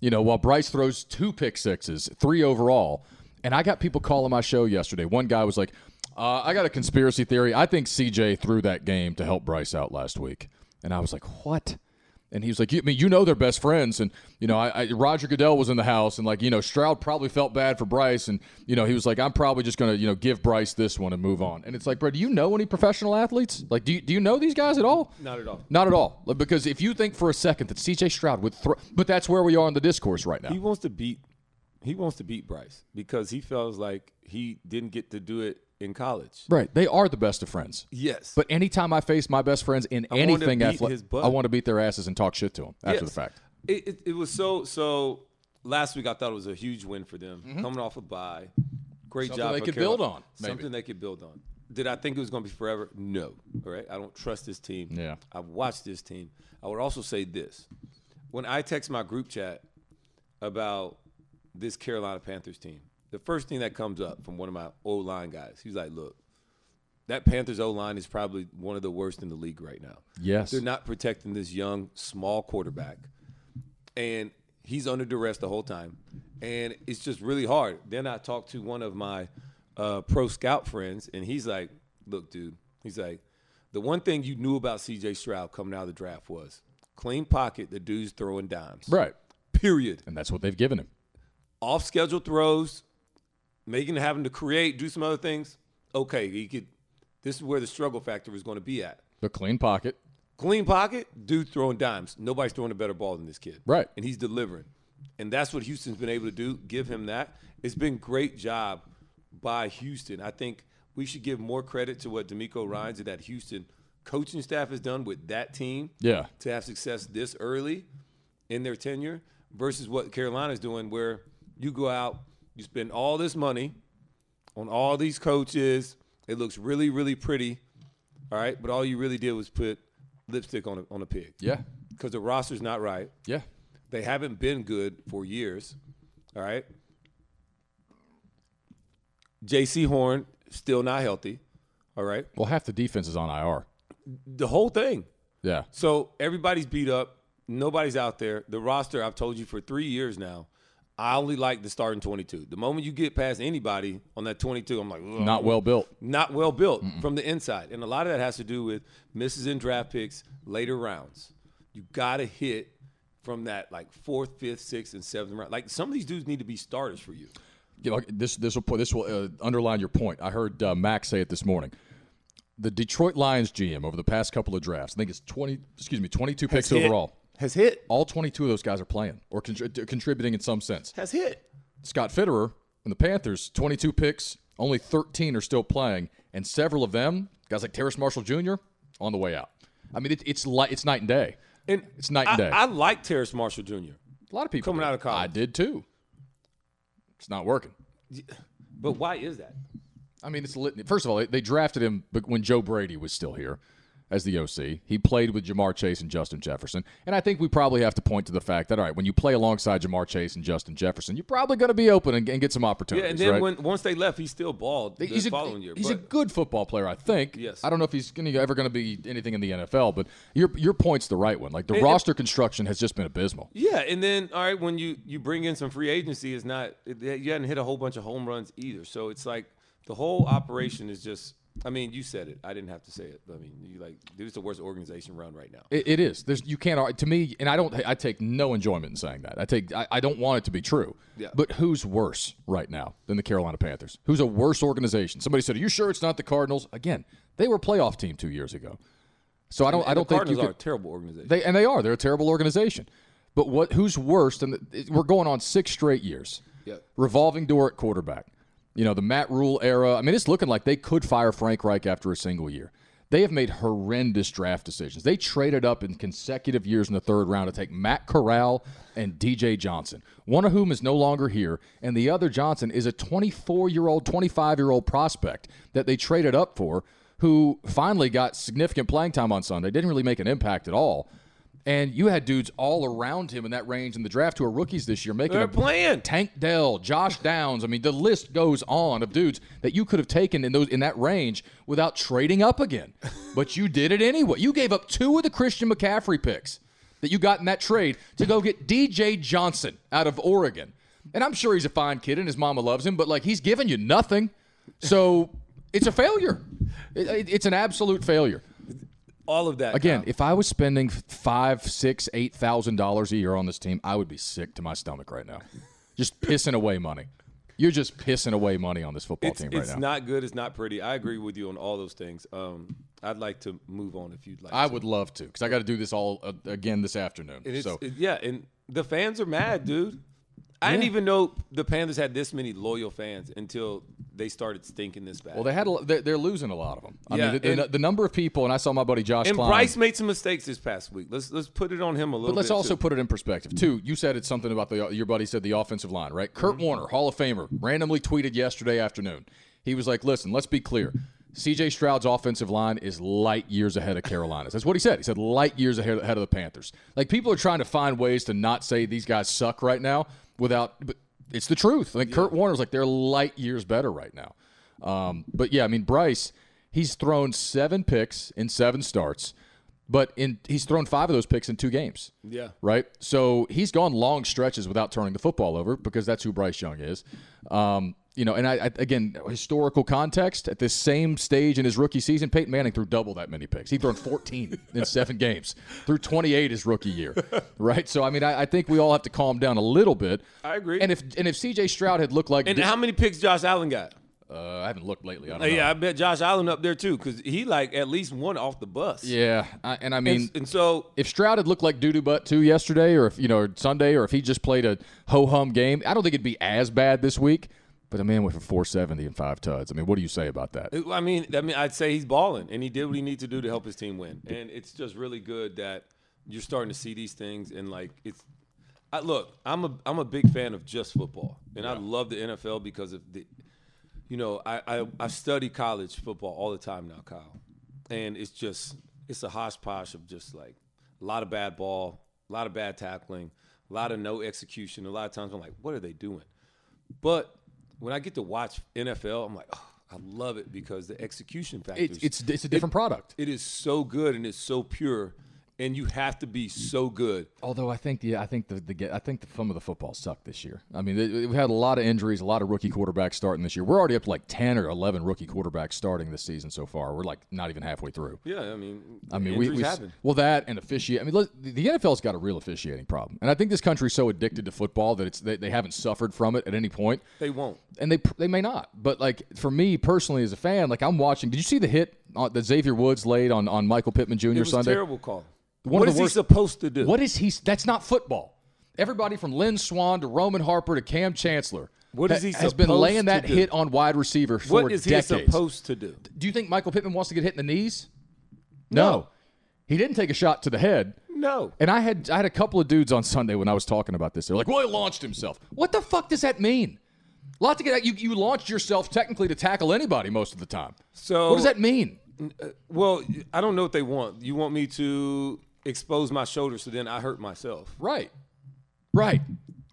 You know, while Bryce throws two pick sixes, three overall. And I got people calling my show yesterday. One guy was like, uh, I got a conspiracy theory. I think CJ threw that game to help Bryce out last week. And I was like, what? And he was like, you, I mean, you know they're best friends, and you know, I, I, Roger Goodell was in the house, and like, you know, Stroud probably felt bad for Bryce, and you know, he was like, I'm probably just gonna, you know, give Bryce this one and move on. And it's like, bro, do you know any professional athletes? Like, do you, do you know these guys at all? Not at all. Not at all. Because if you think for a second that C.J. Stroud would throw, but that's where we are in the discourse right now. He wants to beat. He wants to beat Bryce because he feels like he didn't get to do it in college. right? They are the best of friends. Yes, But anytime I face my best friends in wanna anything athletic. I want to beat their asses and talk shit to them after the fact. It, it, it was so so. Last week I thought it was a huge win for them coming off a bye. Great Mm-hmm. Something job. they could Carolina. build on, maybe. Something they could build on. Did I think it was going to be forever? No. All right. I don't trust this team. Yeah. I've watched this team. I would also say this: when I text my group chat about this Carolina Panthers team, the first thing that comes up from one of my O line guys, he's like, "Look, that Panthers O line is probably one of the worst in the league right now. Yes. They're not protecting this young, small quarterback. And he's under duress the whole time. And it's just really hard. Then I talked to one of my uh, pro scout friends, and he's like, Look, dude, he's like, the one thing you knew about CJ Stroud coming out of the draft was clean pocket, the dude's throwing dimes. Right. Period. And that's what they've given him. Off schedule throws, making having to create, do some other things. Okay, he could. This is where the struggle factor is going to be at. The clean pocket. Clean pocket, dude throwing dimes. Nobody's throwing a better ball than this kid. Right. And he's delivering. And that's what Houston's been able to do. Give him that. It's been great job by Houston. I think we should give more credit to what DeMeco Ryans and that Houston coaching staff has done with that team Yeah. to have success this early in their tenure versus what Carolina's doing where you go out, you spend all this money on all these coaches. It looks really, really pretty. All right. But all you really did was put lipstick on a, on a pig. Yeah. Because the roster's not right. Yeah. They haven't been good for years. All right. Jaycee Horn still not healthy. All right. Well, half the defense is on IR. The whole thing. Yeah. So everybody's beat up. Nobody's out there. The roster, I've told you for three years now, I only like the starting 22. The moment you get past anybody on that 22, I'm like, "Ugh." Not well built. not well built from the inside. And a lot of that has to do with misses in draft picks, later rounds. You got to hit from that like fourth, fifth, sixth, and seventh round. Like some of these dudes need to be starters for you. You know, this this will this will uh, underline your point. I heard uh, Max say it this morning. The Detroit Lions GM over the past couple of drafts, I think it's twenty. Excuse me, twenty-two picks hit. overall. Has hit. All twenty-two of those guys are playing or contri- contributing in some sense. Has hit. Scott Fitterer and the Panthers, twenty-two picks, only thirteen are still playing, and several of them, guys like Terrace Marshall Jr., on the way out. I mean, it, it's li- it's night and day. And It's night and I, day. I like Terrace Marshall Jr. A lot of people Coming did. out of college. I did too. It's not working. But why is that? I mean, it's lit- first of all, they, they drafted him but when Joe Brady was still here as the OC. He played with Ja'Marr Chase and Justin Jefferson, and I think we probably have to point to the fact that all right, when you play alongside Ja'Marr Chase and Justin Jefferson, you're probably going to be open and, and get some opportunities. Yeah, and then right? when once they left, he still balled the he's a, following year. He's a good football player, I think. Yes. I don't know if he's gonna, ever going to be anything in the NFL, but your your point's the right one. Like the And- roster construction has just been abysmal. Yeah, and then all right, when you you bring in some free agency, it's not it, you hadn't hit a whole bunch of home runs either. So it's like the whole operation is just. I mean, you said it. I didn't have to say it. I mean, you like this is the worst organization run right now. It, it is. There's you can't to me, and I don't. I take no enjoyment in saying that. I take. I, I don't want it to be true. Yeah. But who's worse right now than the Carolina Panthers? Who's a worse organization? Somebody said, "Are you sure it's not the Cardinals?" Again, they were a playoff team two years ago. So I don't. I don't the think Cardinals you are could. a terrible organization. They and they are. They're a terrible organization. But what? Who's worse than? The, we're going on six straight years. Yeah. Revolving door at quarterback. You know the Matt Rhule era. I mean, it's looking like they could fire Frank Reich after a single year. They have made horrendous draft decisions. They traded up in consecutive years in the third round to take Matt Corral and DJ Johnson, one of whom is no longer here, and the other Johnson is a 24 year old, 25 year old prospect that they traded up for, who finally got significant playing time on Sunday. Didn't really make an impact at all. And you had dudes all around him in that range in the draft who are rookies this year making They're a playing. Tank Dell, Josh Downs. I mean, the list goes on of dudes that you could have taken in those in that range without trading up again. But you did it anyway. You gave up two of the Christian McCaffrey picks that you got in that trade to go get DJ Johnson out of Oregon. And I'm sure he's a fine kid and his mama loves him, but like he's giving you nothing. So it's a failure. It- it- it's an absolute failure. All of that. Again, Kyle. if I was spending five, six, eight thousand dollars a year on this team, I would be sick to my stomach right now. Just pissing away money. You're just pissing away money on this football it's, team right it's now. It's not good. It's not pretty. I agree with you on all those things. Um, I'd like to move on if you'd like. I to. would love to because I got to do this all uh, again this afternoon. So it- yeah, and the fans are mad, dude. I didn't even know the Panthers had this many loyal fans until they started stinking this bad. well, they had a, they're, they're losing a lot of them. I Yeah, mean, the, the, and- the number of people, and I saw my buddy Josh and Klein. Bryce made some mistakes this past week. Let's let's put it on him a little. Bit. But let's bit, also too. put it in perspective too. You said it's something about the your buddy said the offensive line, right? Kurt Mm-hmm. Warner, Hall of Famer, randomly tweeted yesterday afternoon. He was like, "Listen, let's be clear. CJ Stroud's offensive line is light years ahead of Carolina's. That's what he said. He said light years ahead, ahead of the Panthers. Like people are trying to find ways to not say these guys suck right now without, but it's the truth. Like Kurt Warner's like they're light years better right now. Um, but yeah, I mean Bryce, he's thrown seven picks in seven starts, but in he's thrown five of those picks in two games Yeah. right? So he's gone long stretches without turning the football over because that's who Bryce Young is. Um, you know, and I, I again historical context at this same stage in his rookie season, Peyton Manning threw double that many picks. He threw 14 in seven games, threw 28 his rookie year, right? So I mean, I, I think we all have to calm down a little bit. I agree. And if and if C.J. Stroud had looked like And this- how many picks Josh Allen got? uh, I haven't looked lately. I don't Uh, know. yeah, I bet Josh Allen up there too because he like at least one off the bus. yeah, I, and I mean. and, and so if Stroud had looked like doo doo butt too yesterday, or if you know Sunday, or if he just played a ho hum game, I don't think it'd be as bad this week. But a man went for 470 and five tuds. I mean, what do you say about that? I mean, I mean, I'd say he's balling, and he did what he needed to do to help his team win. And it's just really good that you're starting to see these things, and like it's. I, look, I'm a I'm a big fan of just football, and I love the NFL because of the, you know, I, I I study college football all the time now, Kyle, and it's just it's a hodgepodge of just like a lot of bad ball, a lot of bad tackling, a lot of no execution. A lot of times I'm like, what are they doing? But when I get to watch NFL, I'm like, oh, I love it because the execution factors. It's it's, it's a different product. it is so good and it's so pure, and you have to be so good. Although I think the I think the, the I think the, some of the football sucked this year. I mean, we've had a lot of injuries, a lot of rookie quarterbacks starting this year. We're already up to like 10 or 11 rookie quarterbacks starting this season so far. We're like not even halfway through. Yeah, I mean, I mean, we, we happen. well that and officiate. I mean, look, the NFL's got a real officiating problem, and I think this country's so addicted to football that it's they, they haven't suffered from it at any point, They won't. and they they may not. But like for me personally as a fan, like I'm watching. Did you see the hit that Xavier Woods laid on on Michael Pittman Jr. It was Sunday? terrible call. One what is the he supposed to do? What is he? That's not football. Everybody from Lynn Swann to Roman Harper to Kam Chancellor. What is he has been laying that hit on wide receiver for What is he decades. supposed to do? Do you think Michael Pittman wants to get hit in the knees? No. He didn't take a shot to the head. No. And I had I had a couple of dudes on Sunday when I was talking about this. They're like, "Well, he launched himself." What the fuck does that mean? A lot to get at. You you launched yourself technically to tackle anybody most of the time. So What does that mean? Uh, well, I don't know what they want. You want me to expose my shoulders so then I hurt myself? Right. Right.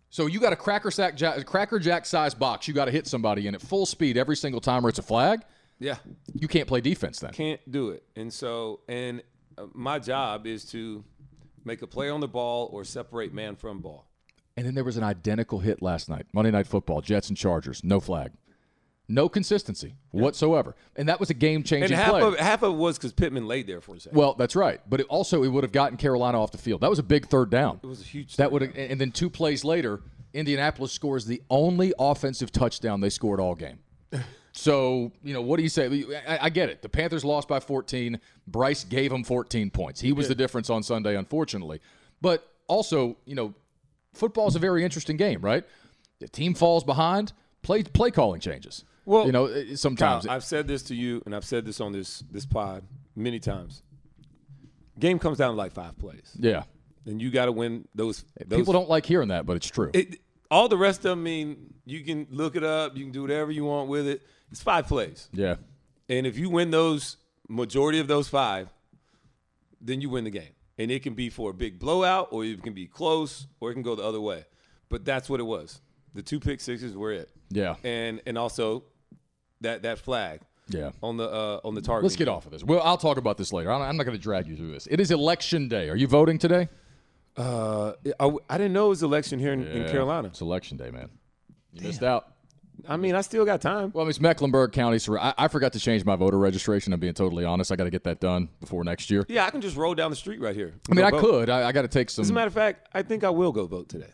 So you got a cracker sack jack, cracker jack size box. You got to hit somebody in at full speed every single time, or it's a flag. Yeah. You can't play defense then. Can't do it. And so, and uh, my job is to make a play on the ball or separate man from ball. And then there was an identical hit last night, Monday Night Football, Jets and Chargers, no flag, no consistency whatsoever, and that was a game And changing half play. of half of it was because Pittman laid there for a second. well, that's right, but it also it would have gotten Carolina off the field. That was a big third down. it was a huge. That would and then two plays later, Indianapolis scores the only offensive touchdown they scored all game. So you know what do you say? I, I get it. The Panthers lost by 14. Bryce gave them 14 points. He was the difference on Sunday, unfortunately. But also, you know, football is a very interesting game, right? The team falls behind, play play calling changes. Well, you know, eh, eh, it- Kyle, sometimes I've said this to you, and I've said this on this this pod. many times. Game comes down to like five plays, Yeah. and you got to win those. Eh, those People don't like hearing that, but it's true. It, all the rest of them mean you can look it up, you can do whatever you want with it. It's five plays, yeah. and if you win those majority of those five, then you win the game. And it can be for a big blowout, or it can be close, or it can go the other way. But that's what it was. The two pick sixes were it, Yeah. and and also that that flag Yeah. on the uh, on the target. Let's get off of this. Well, I'll talk about this later. I'm I'm not going to drag you through this. It is election day. Are you voting today? Uh, I, I didn't know it was election here in, in Carolina. It's election day, man. You missed out. I mean, I still got time. Well, it's Mecklenburg County. So I, I forgot to change my voter registration. I'm being totally honest. I got to get that done before next year. Yeah, I can just roll down the street right here. I mean, I vote. could. I, I got to take some. As a matter of fact, I think I will go vote today.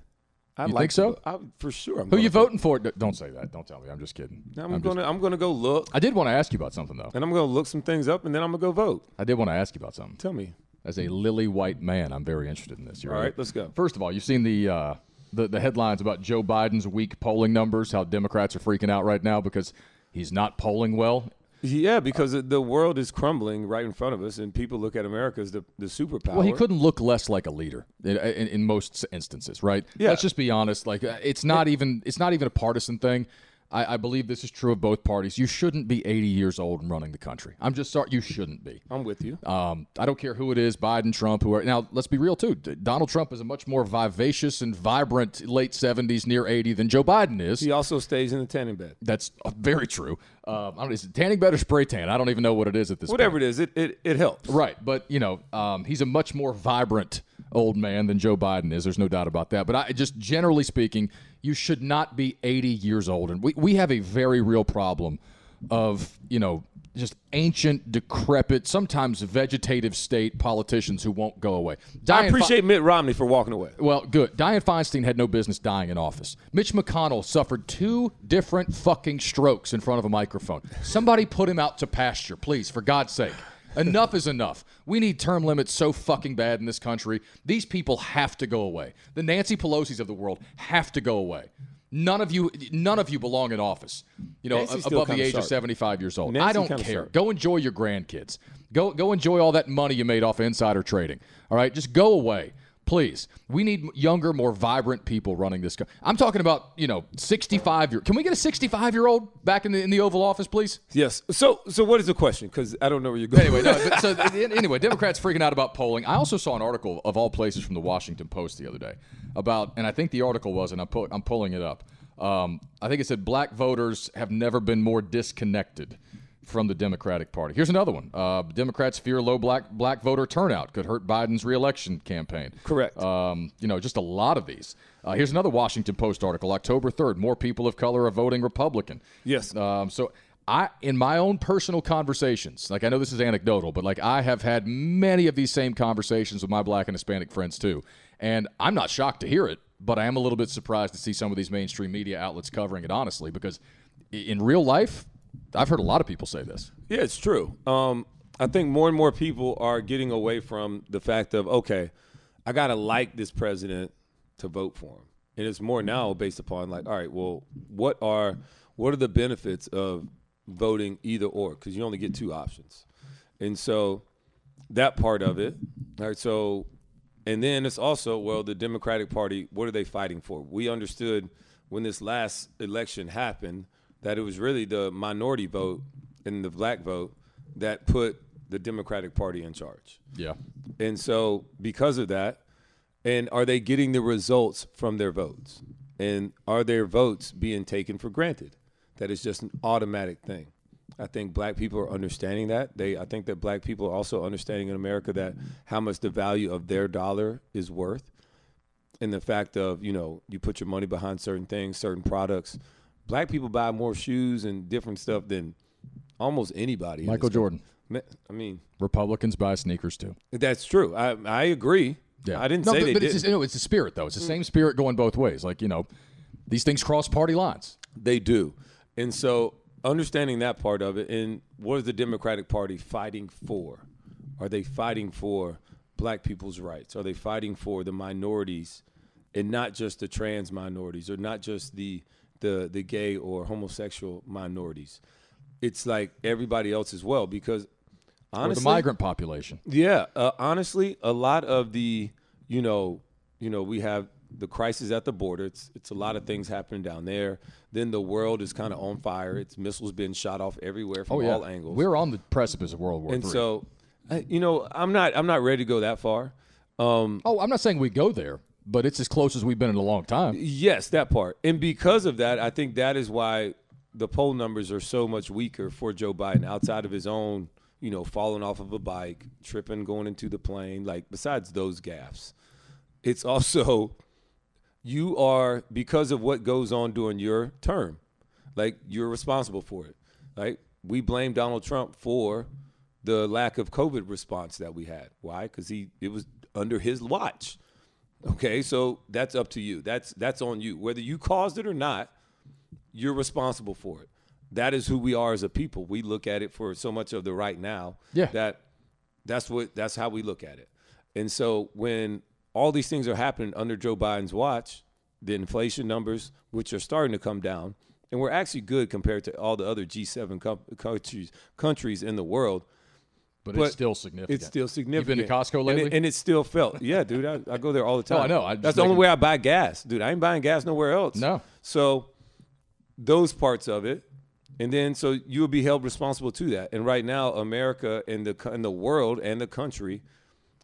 I'd You like think so? I, for sure. I'm Who you voting for? Don't say that. Don't tell me. I'm just kidding. I'm, I'm gonna I'm gonna go look, I did want to ask you about something though. and I'm gonna look some things up, and then I'm gonna go vote. I did want to ask you about something. Tell me. As a lily white man, I'm very interested in this. You All ready? right, let's go. First of all, you've seen the, uh, the the headlines about Joe Biden's weak polling numbers. How Democrats are freaking out right now because he's not polling well. Yeah, because the world is crumbling right in front of us, and people look at America as the, the superpower. Well, he couldn't look less like a leader in, in, in most instances, right? Yeah. Let's just be honest. Like, uh, it's not even it's not even a partisan thing. I, I believe this is true of both parties. You shouldn't be 80 years old and running the country. I'm just sorry. You shouldn't be. I'm with you. Um, I don't care who it is, Biden, Trump, who are now. Let's be real too. Donald Trump is a much more vivacious and vibrant late 70s, near 80 than Joe Biden is. He also stays in the tanning bed. That's uh, very true. Um, I don't. Is it tanning bed or spray tan? I don't even know what it is at this point. Whatever point. it is, it, it, it helps. Right, but you know, um, he's a much more vibrant old man than Joe Biden is. There's no doubt about that. But I just generally speaking, you should not be 80 years old, and we we have a very real problem of you know just ancient, decrepit, sometimes vegetative state politicians who won't go away. I Dianne Fe- appreciate Mitt Romney for walking away. well, good. Dianne Feinstein had no business dying in office. Mitch McConnell suffered two different fucking strokes in front of a microphone. Somebody put him out to pasture, please, for God's sake. Enough is enough. We need term limits so fucking bad in this country. These people have to go away. The Nancy Pelosi's of the world have to go away. None of you, none of you belong in office. You know, above the age of seventy-five years old. I don't care. sharp. Go enjoy your grandkids. Go go enjoy all that money you made off insider trading. All right, just go away, please. We need younger, more vibrant people running this. Co- I'm talking about you know 65 year. Can we get a 65 year old back in the in the Oval Office, please? Yes. So so what is the question? Because I don't know where you're going. Anyway, no, but so anyway, Democrats freaking out about polling. I also saw an article of all places from the Washington Post the other day about, and I think the article was, and I'm, pu- I'm pulling it up. Um, I think it said black voters have never been more disconnected from the Democratic Party. Here's another one. Uh, Democrats fear low black black voter turnout could hurt Biden's reelection campaign. Correct. Um, you know, just a lot of these. Uh, here's another Washington Post article, October 3rd. More people of color are voting Republican. Yes. Um, so I, in my own personal conversations, like I know this is anecdotal, but like I have had many of these same conversations with my black and Hispanic friends too, and I'm not shocked to hear it, but I am a little bit surprised to see some of these mainstream media outlets covering it honestly, because in real life, I've heard a lot of people say this. Yeah, it's true. Um, I think more and more people are getting away from the fact of okay, I gotta like this president to vote for him, and it's more now based upon like, all right, well, what are what are the benefits of voting either or? Because you only get two options, and so that part of it. All right, so and then it's also well, the Democratic Party. What are they fighting for? We understood when this last election happened that it was really the minority vote and the black vote that put the Democratic Party in charge. Yeah. And so, because of that, and are they getting the results from their votes? And are their votes being taken for granted? That is just an automatic thing. I think black people are understanding that. They, I think that black people are also understanding in America that how much the value of their dollar is worth, and the fact of you know you put your money behind certain things, certain products. Black people buy more shoes and different stuff than almost anybody. Michael Jordan. country. I mean, Republicans buy sneakers too. that's true. I I agree. Yeah, I didn't No, say but, they but did. it's, you know, it's the spirit though. It's the same spirit going both ways. Like you know, these things cross party lines. They do. And so understanding that part of it and what is the Democratic Party fighting for? Are they fighting for black people's rights? Are they fighting for the minorities and not just the trans minorities or not just the the the gay or homosexual minorities? It's like everybody else as well because or the migrant population. Yeah, uh, honestly, a lot of the, you know, you know, we have the crisis at the border. It's it's a lot of things happening down there. Then the world is kind of on fire. It's missiles being shot off everywhere from Oh yeah, all angles. we're on the precipice of World War and III. so, you know, I'm not I'm not ready to go that far. Um, oh, I'm not saying we go there, but it's as close as we've been in a long time. Yes, that part. And because of that, I think that is why the poll numbers are so much weaker for Joe Biden outside of his own, you know, falling off of a bike, tripping, going into the plane, like besides those gaffes. It's also you are because of what goes on during your term. Like you're responsible for it. Right? We blame Donald Trump for the lack of COVID response that we had. Why? Cuz he it was under his watch. Okay, so that's up to you. That's that's on you. Whether you caused it or not, you're responsible for it. That is who we are as a people. We look at it for so much of the right now. Yeah. That that's what that's how we look at it. And so when all these things are happening under Joe Biden's watch, the inflation numbers, which are starting to come down, and we're actually good compared to all the other G7 com- countries countries in the world. But, But it's still significant. It's still significant. You've been to Costco And lately? it, and it's still felt. Yeah, dude, I, I go there all the time. Oh, I know. I That's the only making- way I buy gas, dude. I ain't buying gas nowhere else. No. So those parts of it, and then so you will be held responsible to that. And right now, America and the and the world and the country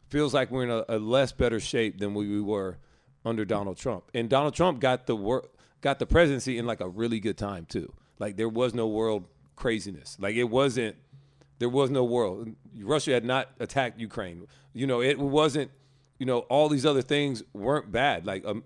feels like we're in a, a less better shape than we, we were under Donald Trump. And Donald Trump got the wor- got the presidency in like a really good time too. Like there was no world craziness. Like it wasn't there was no world. Russia had not attacked Ukraine. You know, it wasn't. You know, all these other things weren't bad. Like, um,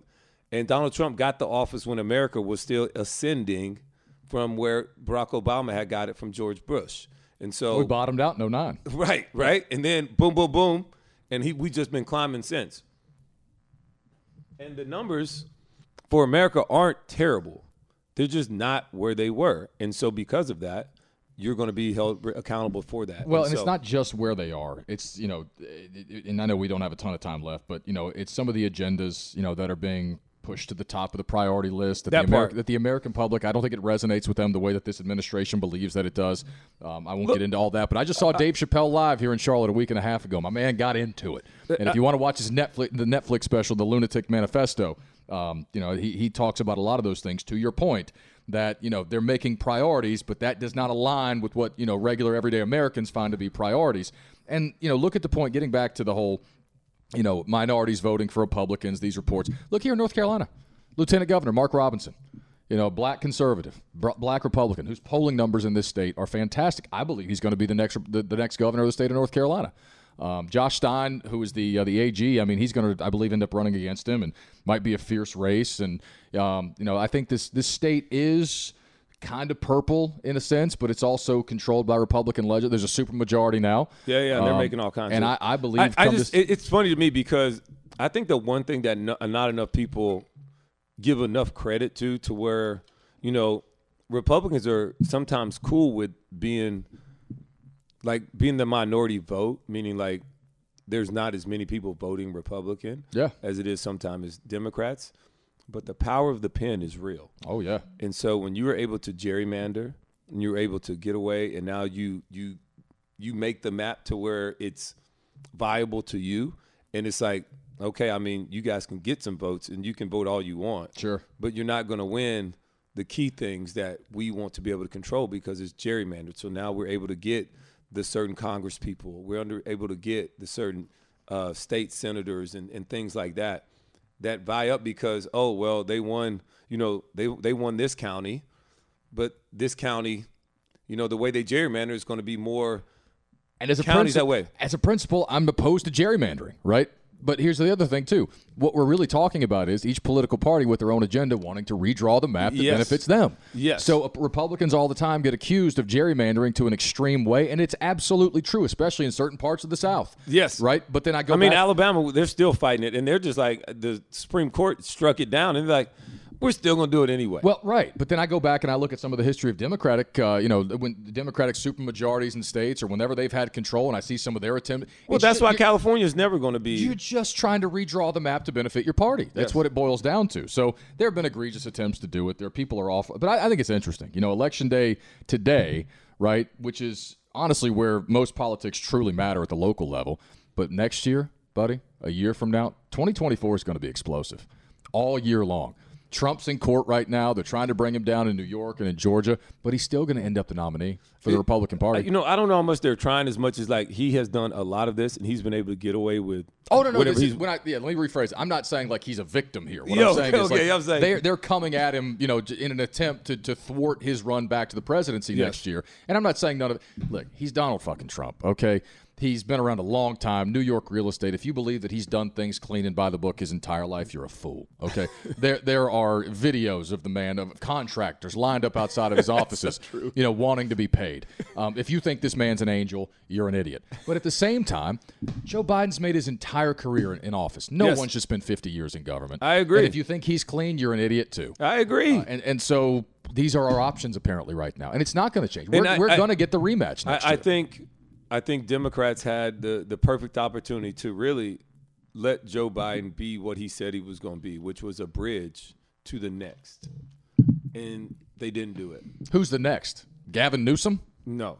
and Donald Trump got the office when America was still ascending from where Barack Obama had got it from George Bush. And so, we bottomed out in 09. right, right, and then boom, boom, boom, and he we just been climbing since. And the numbers for America aren't terrible. They're just not where they were. And so because of that, you're going to be held accountable for that. Well, and so, it's not just where they are. It's you know, and I know we don't have a ton of time left, but you know, it's some of the agendas you know that are being pushed to the top of the priority list. That, That the. Ameri- that the American public, I don't think it resonates with them the way that this administration believes that it does. Um, I won't get into all that, but I just saw Dave Chappelle live here in Charlotte a week and a half ago. My man got into it, and if you want to watch his Netflix, the Netflix special, The Lunatic Manifesto, um, you know, he he talks about a lot of those things. To your point. That you know they're making priorities, but that does not align with what you know regular everyday Americans find to be priorities. And you know, look at the point. Getting back to the whole you know, minorities voting for Republicans, these reports. Look here in North Carolina, Lieutenant Governor Mark Robinson, you know, black conservative, black Republican, whose polling numbers in this state are fantastic. I believe he's going to be the next the, the next governor of the state of North Carolina. Um, Josh Stein, who is the uh, the AG, I mean, he's going to, I believe, end up running against him, and might be a fierce race. And um, you know, I think this this state is kind of purple in a sense, but it's also controlled by Republican legend. There's a supermajority now. Yeah, yeah, they're Um, making all kinds. And of, I, I believe I, I just this- it's funny to me because I think the one thing that no, not enough people give enough credit to to where you know Republicans are sometimes cool with being like being the minority vote, meaning like there's not as many people voting Republican Yeah. as it is sometimes as Democrats. But the power of the pen is real. Oh yeah. And so when you were able to gerrymander and you were able to get away and now you you you make the map to where it's viable to you and it's like okay, I mean, you guys can get some votes and you can vote all you want. Sure. But you're not going to win the key things that we want to be able to control because it's gerrymandered. So now we're able to get the certain Congress people. We're under, able to get the certain uh, state senators and, and things like that that vie up because oh well they won you know they they won this county, but this county, you know the way they gerrymander is going to be more And as a Counties princi- that way. As a principle, I'm opposed to gerrymandering, right? But here's the other thing too. What we're really talking about is each political party with their own agenda wanting to redraw the map that Yes. benefits them. Yes. So uh, Republicans all the time get accused of gerrymandering to an extreme way, and it's absolutely true, especially in certain parts of the South. Yes. Right. But then I go. I mean, back- Alabama, they're still fighting it, and they're just like the Supreme Court struck it down, and they're like, we're still going to do it anyway. Well, right, but then I go back and I look at some of the history of Democratic, uh, you know, when the Democratic supermajorities in states, or whenever they've had control, and I see some of their attempt. well, it's that's ju- why California is never going to be. You're just trying to redraw the map to benefit your party. That's Yes. what it boils down to. So there have been egregious attempts to do it. There people are off, but I, I think it's interesting. You know, election day today, right? Which is honestly where most politics truly matter at the local level. But next year, buddy, a year from now, 2024 is going to be explosive all year long. Trump's in court right now. They're trying to bring him down in New York and in Georgia, but he's still going to end up the nominee for the Republican Party. You know, I don't know how much they're trying as much as like he has done a lot of this and he's been able to get away with. Oh no, no. whatever he's- is, when I, yeah, let me rephrase. it. I'm not saying like he's a victim here. What Yeah, I'm saying okay, is like I'm saying- they're they're coming at him, you know, in an attempt to, to thwart his run back to the presidency Yes. next year. And I'm not saying none of it. Look, he's Donald fucking Trump. Okay, he's been around a long time. New York real estate. If you believe that he's done things clean and by the book his entire life, you're a fool. Okay, there there are videos of the man of contractors lined up outside of his offices, you know, wanting to be paid. Um, if you think this man's an angel, you're an idiot. But at the same time, Joe Biden's made his entire career in, in office. No Yes. one should spend 50 years in government. I agree. And if you think he's clean, you're an idiot too. I agree. And and so these are our options apparently right now, and it's not going to change. We're, I- we're going to get the rematch next I, I think I think Democrats had the the perfect opportunity to really let Joe Biden be what he said he was going to be, which was a bridge to the next, and they didn't do it. Who's the next? Gavin Newsom? No,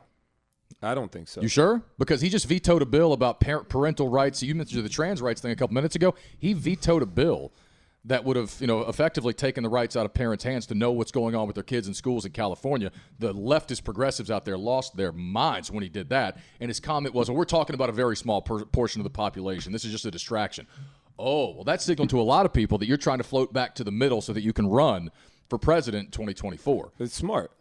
I don't think so. You sure? Because he just vetoed a bill about parent parental rights. You mentioned the trans rights thing a couple minutes ago. He vetoed a bill that would have, you know, effectively taken the rights out of parents' hands to know what's going on with their kids in schools in California. The leftist progressives out there lost their minds when he did that. And his comment was, "Well, we're talking about a very small per- portion of the population. This is just a distraction." Oh, well, that signaled to a lot of people that you're trying to float back to the middle so that you can run for president in 2024 It's smart.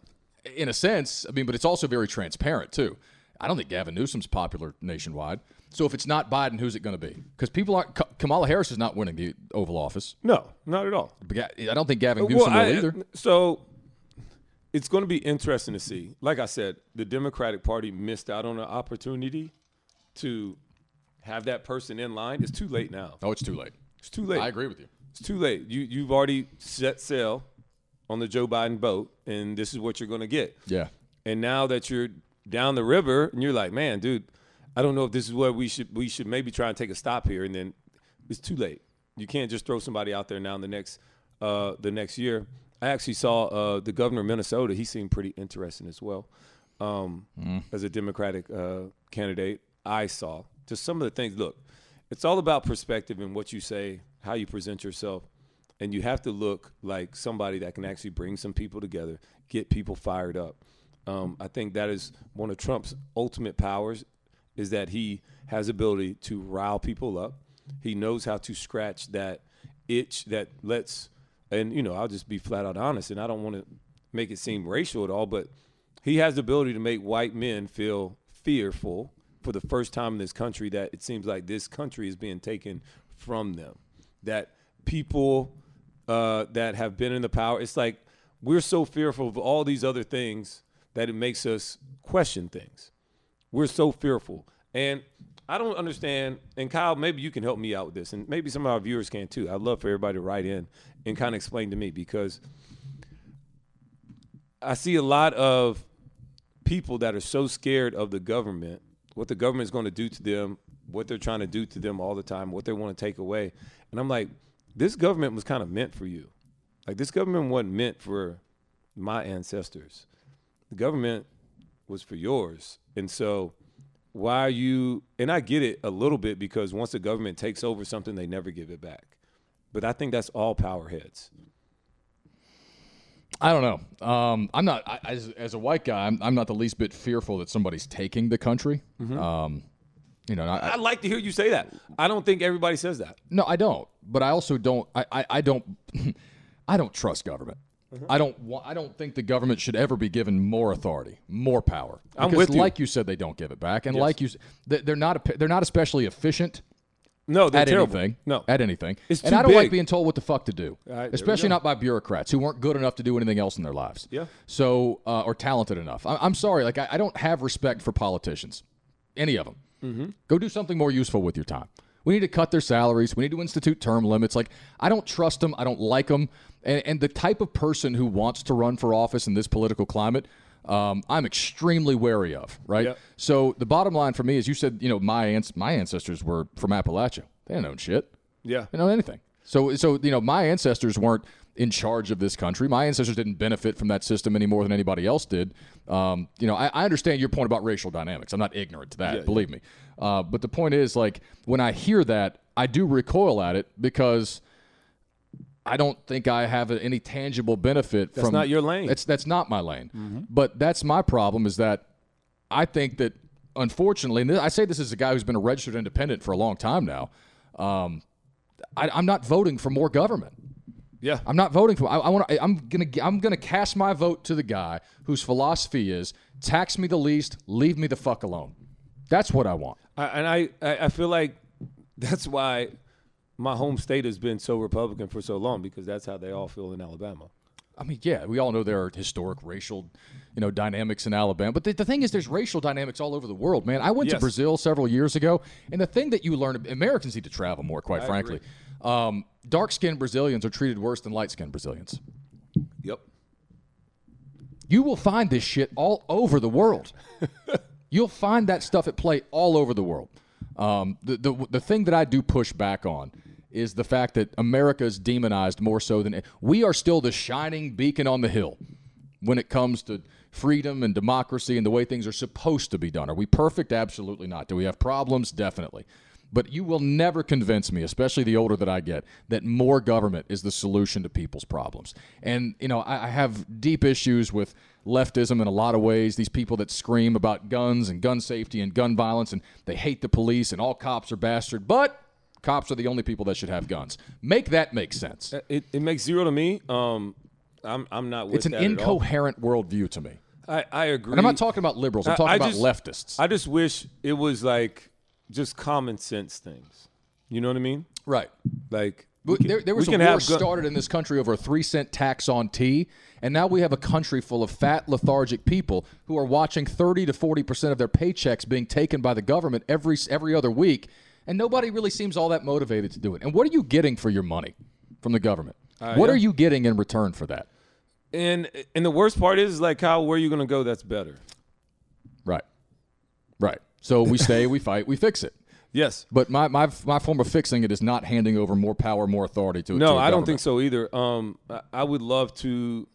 in a sense. I mean, but it's also very transparent too. I don't think Gavin Newsom's popular nationwide. So if it's not Biden, who's it going to be? Because people aren't. Kamala Harris is not winning the Oval Office. No, not at all. But I don't think Gavin Newsom I- will either. So it's going to be interesting to see. Like I said, the Democratic Party missed out on an opportunity to have that person in line. It's too late now. Oh, it's too late. It's too late. I agree with you. It's too late. You you've already set sail on the Joe Biden boat, and this is what you're going to get. Yeah. And now that you're down the river, and you're like, man, dude, I don't know if this is where we should we should maybe try and take a stop here, and then it's too late. You can't just throw somebody out there now in the next uh, the next year. I actually saw uh, the governor of Minnesota. He seemed pretty interesting as well um, as a Democratic uh, candidate. I saw just some of the things. Look, it's all about perspective and what you say, how you present yourself, and you have to look like somebody that can actually bring some people together, get people fired up. Um, I think that is one of Trump's ultimate powers, is that he has ability to rile people up. He knows how to scratch that itch that lets, and you know, I'll just be flat out honest, and I don't want to make it seem racial at all, but he has the ability to make white men feel fearful for the first time in this country that it seems like this country is being taken from them. That people uh, that have been in the power, it's like we're so fearful of all these other things that it makes us question things. We're so fearful. And I don't understand. And Kyle, maybe you can help me out with this, and maybe some of our viewers can too. I'd love for everybody to write in and kind of explain to me because I see a lot of people that are so scared of the government, what the government is going to do to them, what they're trying to do to them all the time, what they want to take away. And I'm like, this government was kind of meant for you. Like this government wasn't meant for my ancestors. The government was for yours. And so why are you and I get it a little bit because once the government takes over something, they never give it back. But I think that's all power heads. I don't know. Um, I'm not I, as as a white guy. I'm, I'm not the least bit fearful that somebody's taking the country. Um, you know, I, I'd like to hear you say that. I don't think everybody says that. No, I don't. But I also don't. I, I, I don't. I don't trust government. Mm-hmm. I don't. I don't think the government should ever be given more authority, more power. I'm with you. like you said, they don't give it back, and like you, they- they're not. a- They're not especially efficient No, they're at terrible. anything. No. at anything. It's and I don't like being told what the fuck to do, right, especially not by bureaucrats who weren't good enough to do anything else in their lives. Yeah. So uh, or talented enough. I, I'm sorry. Like I, I don't have respect for politicians, any of them. Mm-hmm. Go do something more useful with your time. We need to cut their salaries. We need to institute term limits. Like I don't trust them. I don't like them. And, and the type of person who wants to run for office in this political climate, um, I'm extremely wary of. Right. Yep. So the bottom line for me is, you said, you know, my ans- my ancestors were from Appalachia. They didn't own shit. Yeah. They didn't know anything. So so you know, my ancestors weren't in charge of this country. My ancestors didn't benefit from that system any more than anybody else did. Um, you know, I, I, understand your point about racial dynamics. I'm not ignorant to that, yeah, believe yeah. me. Uh, but the point is, like, when I hear that, I do recoil at it because I don't think I have any tangible benefit that's from. That's not your lane. That's that's not my lane. Mm-hmm. But that's my problem is that I think that unfortunately, and I say this as a guy who's been a registered independent for a long time now. Um, I, I'm not voting for more government. Yeah, I'm not voting for. I, I want. I'm gonna. I'm gonna cast my vote to the guy whose philosophy is tax me the least, leave me the fuck alone. That's what I want. I, and I, I feel like that's why my home state has been so Republican for so long because that's how they all feel in Alabama. I mean, yeah, we all know there are historic racial, you know, dynamics in Alabama. But the, the thing is, there's racial dynamics all over the world, man. I went yes. to Brazil several years ago, and the thing that you learn, Americans need to travel more, quite I frankly. Um, dark skinned Brazilians are treated worse than light skinned Brazilians. Yep. You will find this shit all over the world. You'll find that stuff at play all over the world. Um, the, the, the thing that I do push back on is the fact that America is demonized more so than we are still the shining beacon on the hill when it comes to freedom and democracy and the way things are supposed to be done. Are we perfect? Absolutely not. Do we have problems? Definitely. But you will never convince me, especially the older that I get, that more government is the solution to people's problems. And, you know, I, I have deep issues with leftism in a lot of ways. These people that scream about guns and gun safety and gun violence and they hate the police and all cops are bastard. But cops are the only people that should have guns. Make that make sense. Uh, it, it makes zero to me. Um, I'm, I'm not It's an incoherent worldview to me. I, I agree. And I'm not talking about liberals. I'm talking I, I about just, leftists. I just wish it was like just common sense things. You know what I mean? Right. Like can, there, there, was a war started in this country over a three cent tax on tea, and now we have a country full of fat, lethargic people who are watching 30 to 40 percent of their paychecks being taken by the government every every other week, and nobody really seems all that motivated to do it. And what are you getting for your money from the government? Uh, what yeah. are you getting in return for that? And and the worst part is like, Kyle, where are you going to go? That's better. Right. Right. So we stay, we fight, we fix it. Yes, but my, my my form of fixing it is not handing over more power, more authority to. A No, to I don't think so either. Um, I would love to.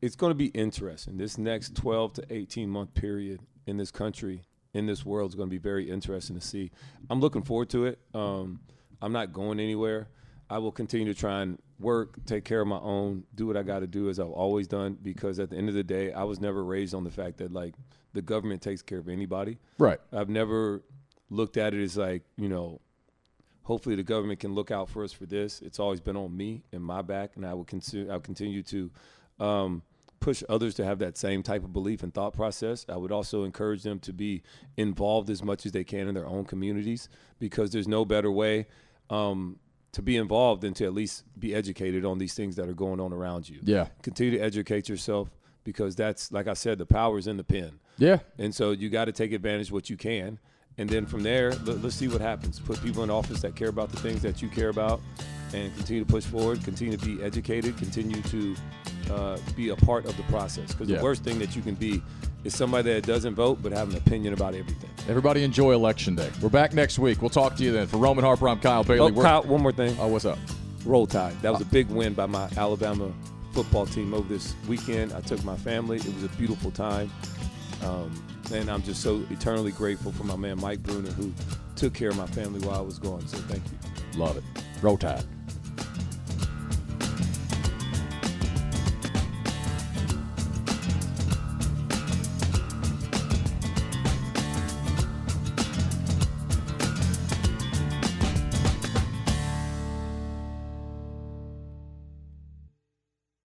It's going to be interesting. This next twelve to eighteen month period in this country, in this world, is going to be very interesting to see. I'm looking forward to it. Um, I'm not going anywhere. I will continue to try and work, take care of my own, do what I got to do as I've always done. Because at the end of the day, I was never raised on the fact that like the government takes care of anybody. Right. I've never looked at it as like, you know, hopefully the government can look out for us for this. It's always been on me and my back, and I will continue. I'll continue to um, push others to have that same type of belief and thought process. I would also encourage them to be involved as much as they can in their own communities because there's no better way um, to be involved than to at least be educated on these things that are going on around you. Yeah, continue to educate yourself because that's like I said, the power is in the pen. Yeah, and so you got to take advantage of what you can and then from there, let, us see what happens. Put people in office that care about the things that you care about, and continue to push forward. Continue to be educated. Continue to uh, be a part of the process. Because yeah. the worst thing that you can be is somebody that doesn't vote but have an opinion about everything. Everybody enjoy election day. We're back next week. We'll talk to you then. For Roman Harper, I'm Kyle Bailey. Oh, Kyle, one more thing. Oh, what's up? Roll Tide. That was a big win by my Alabama football team over this weekend. I took my family. It was a beautiful time. Um, and I'm just so eternally grateful for my man Mike Bruner who took care of my family while I was gone. So thank you. Love it. Roll Tide.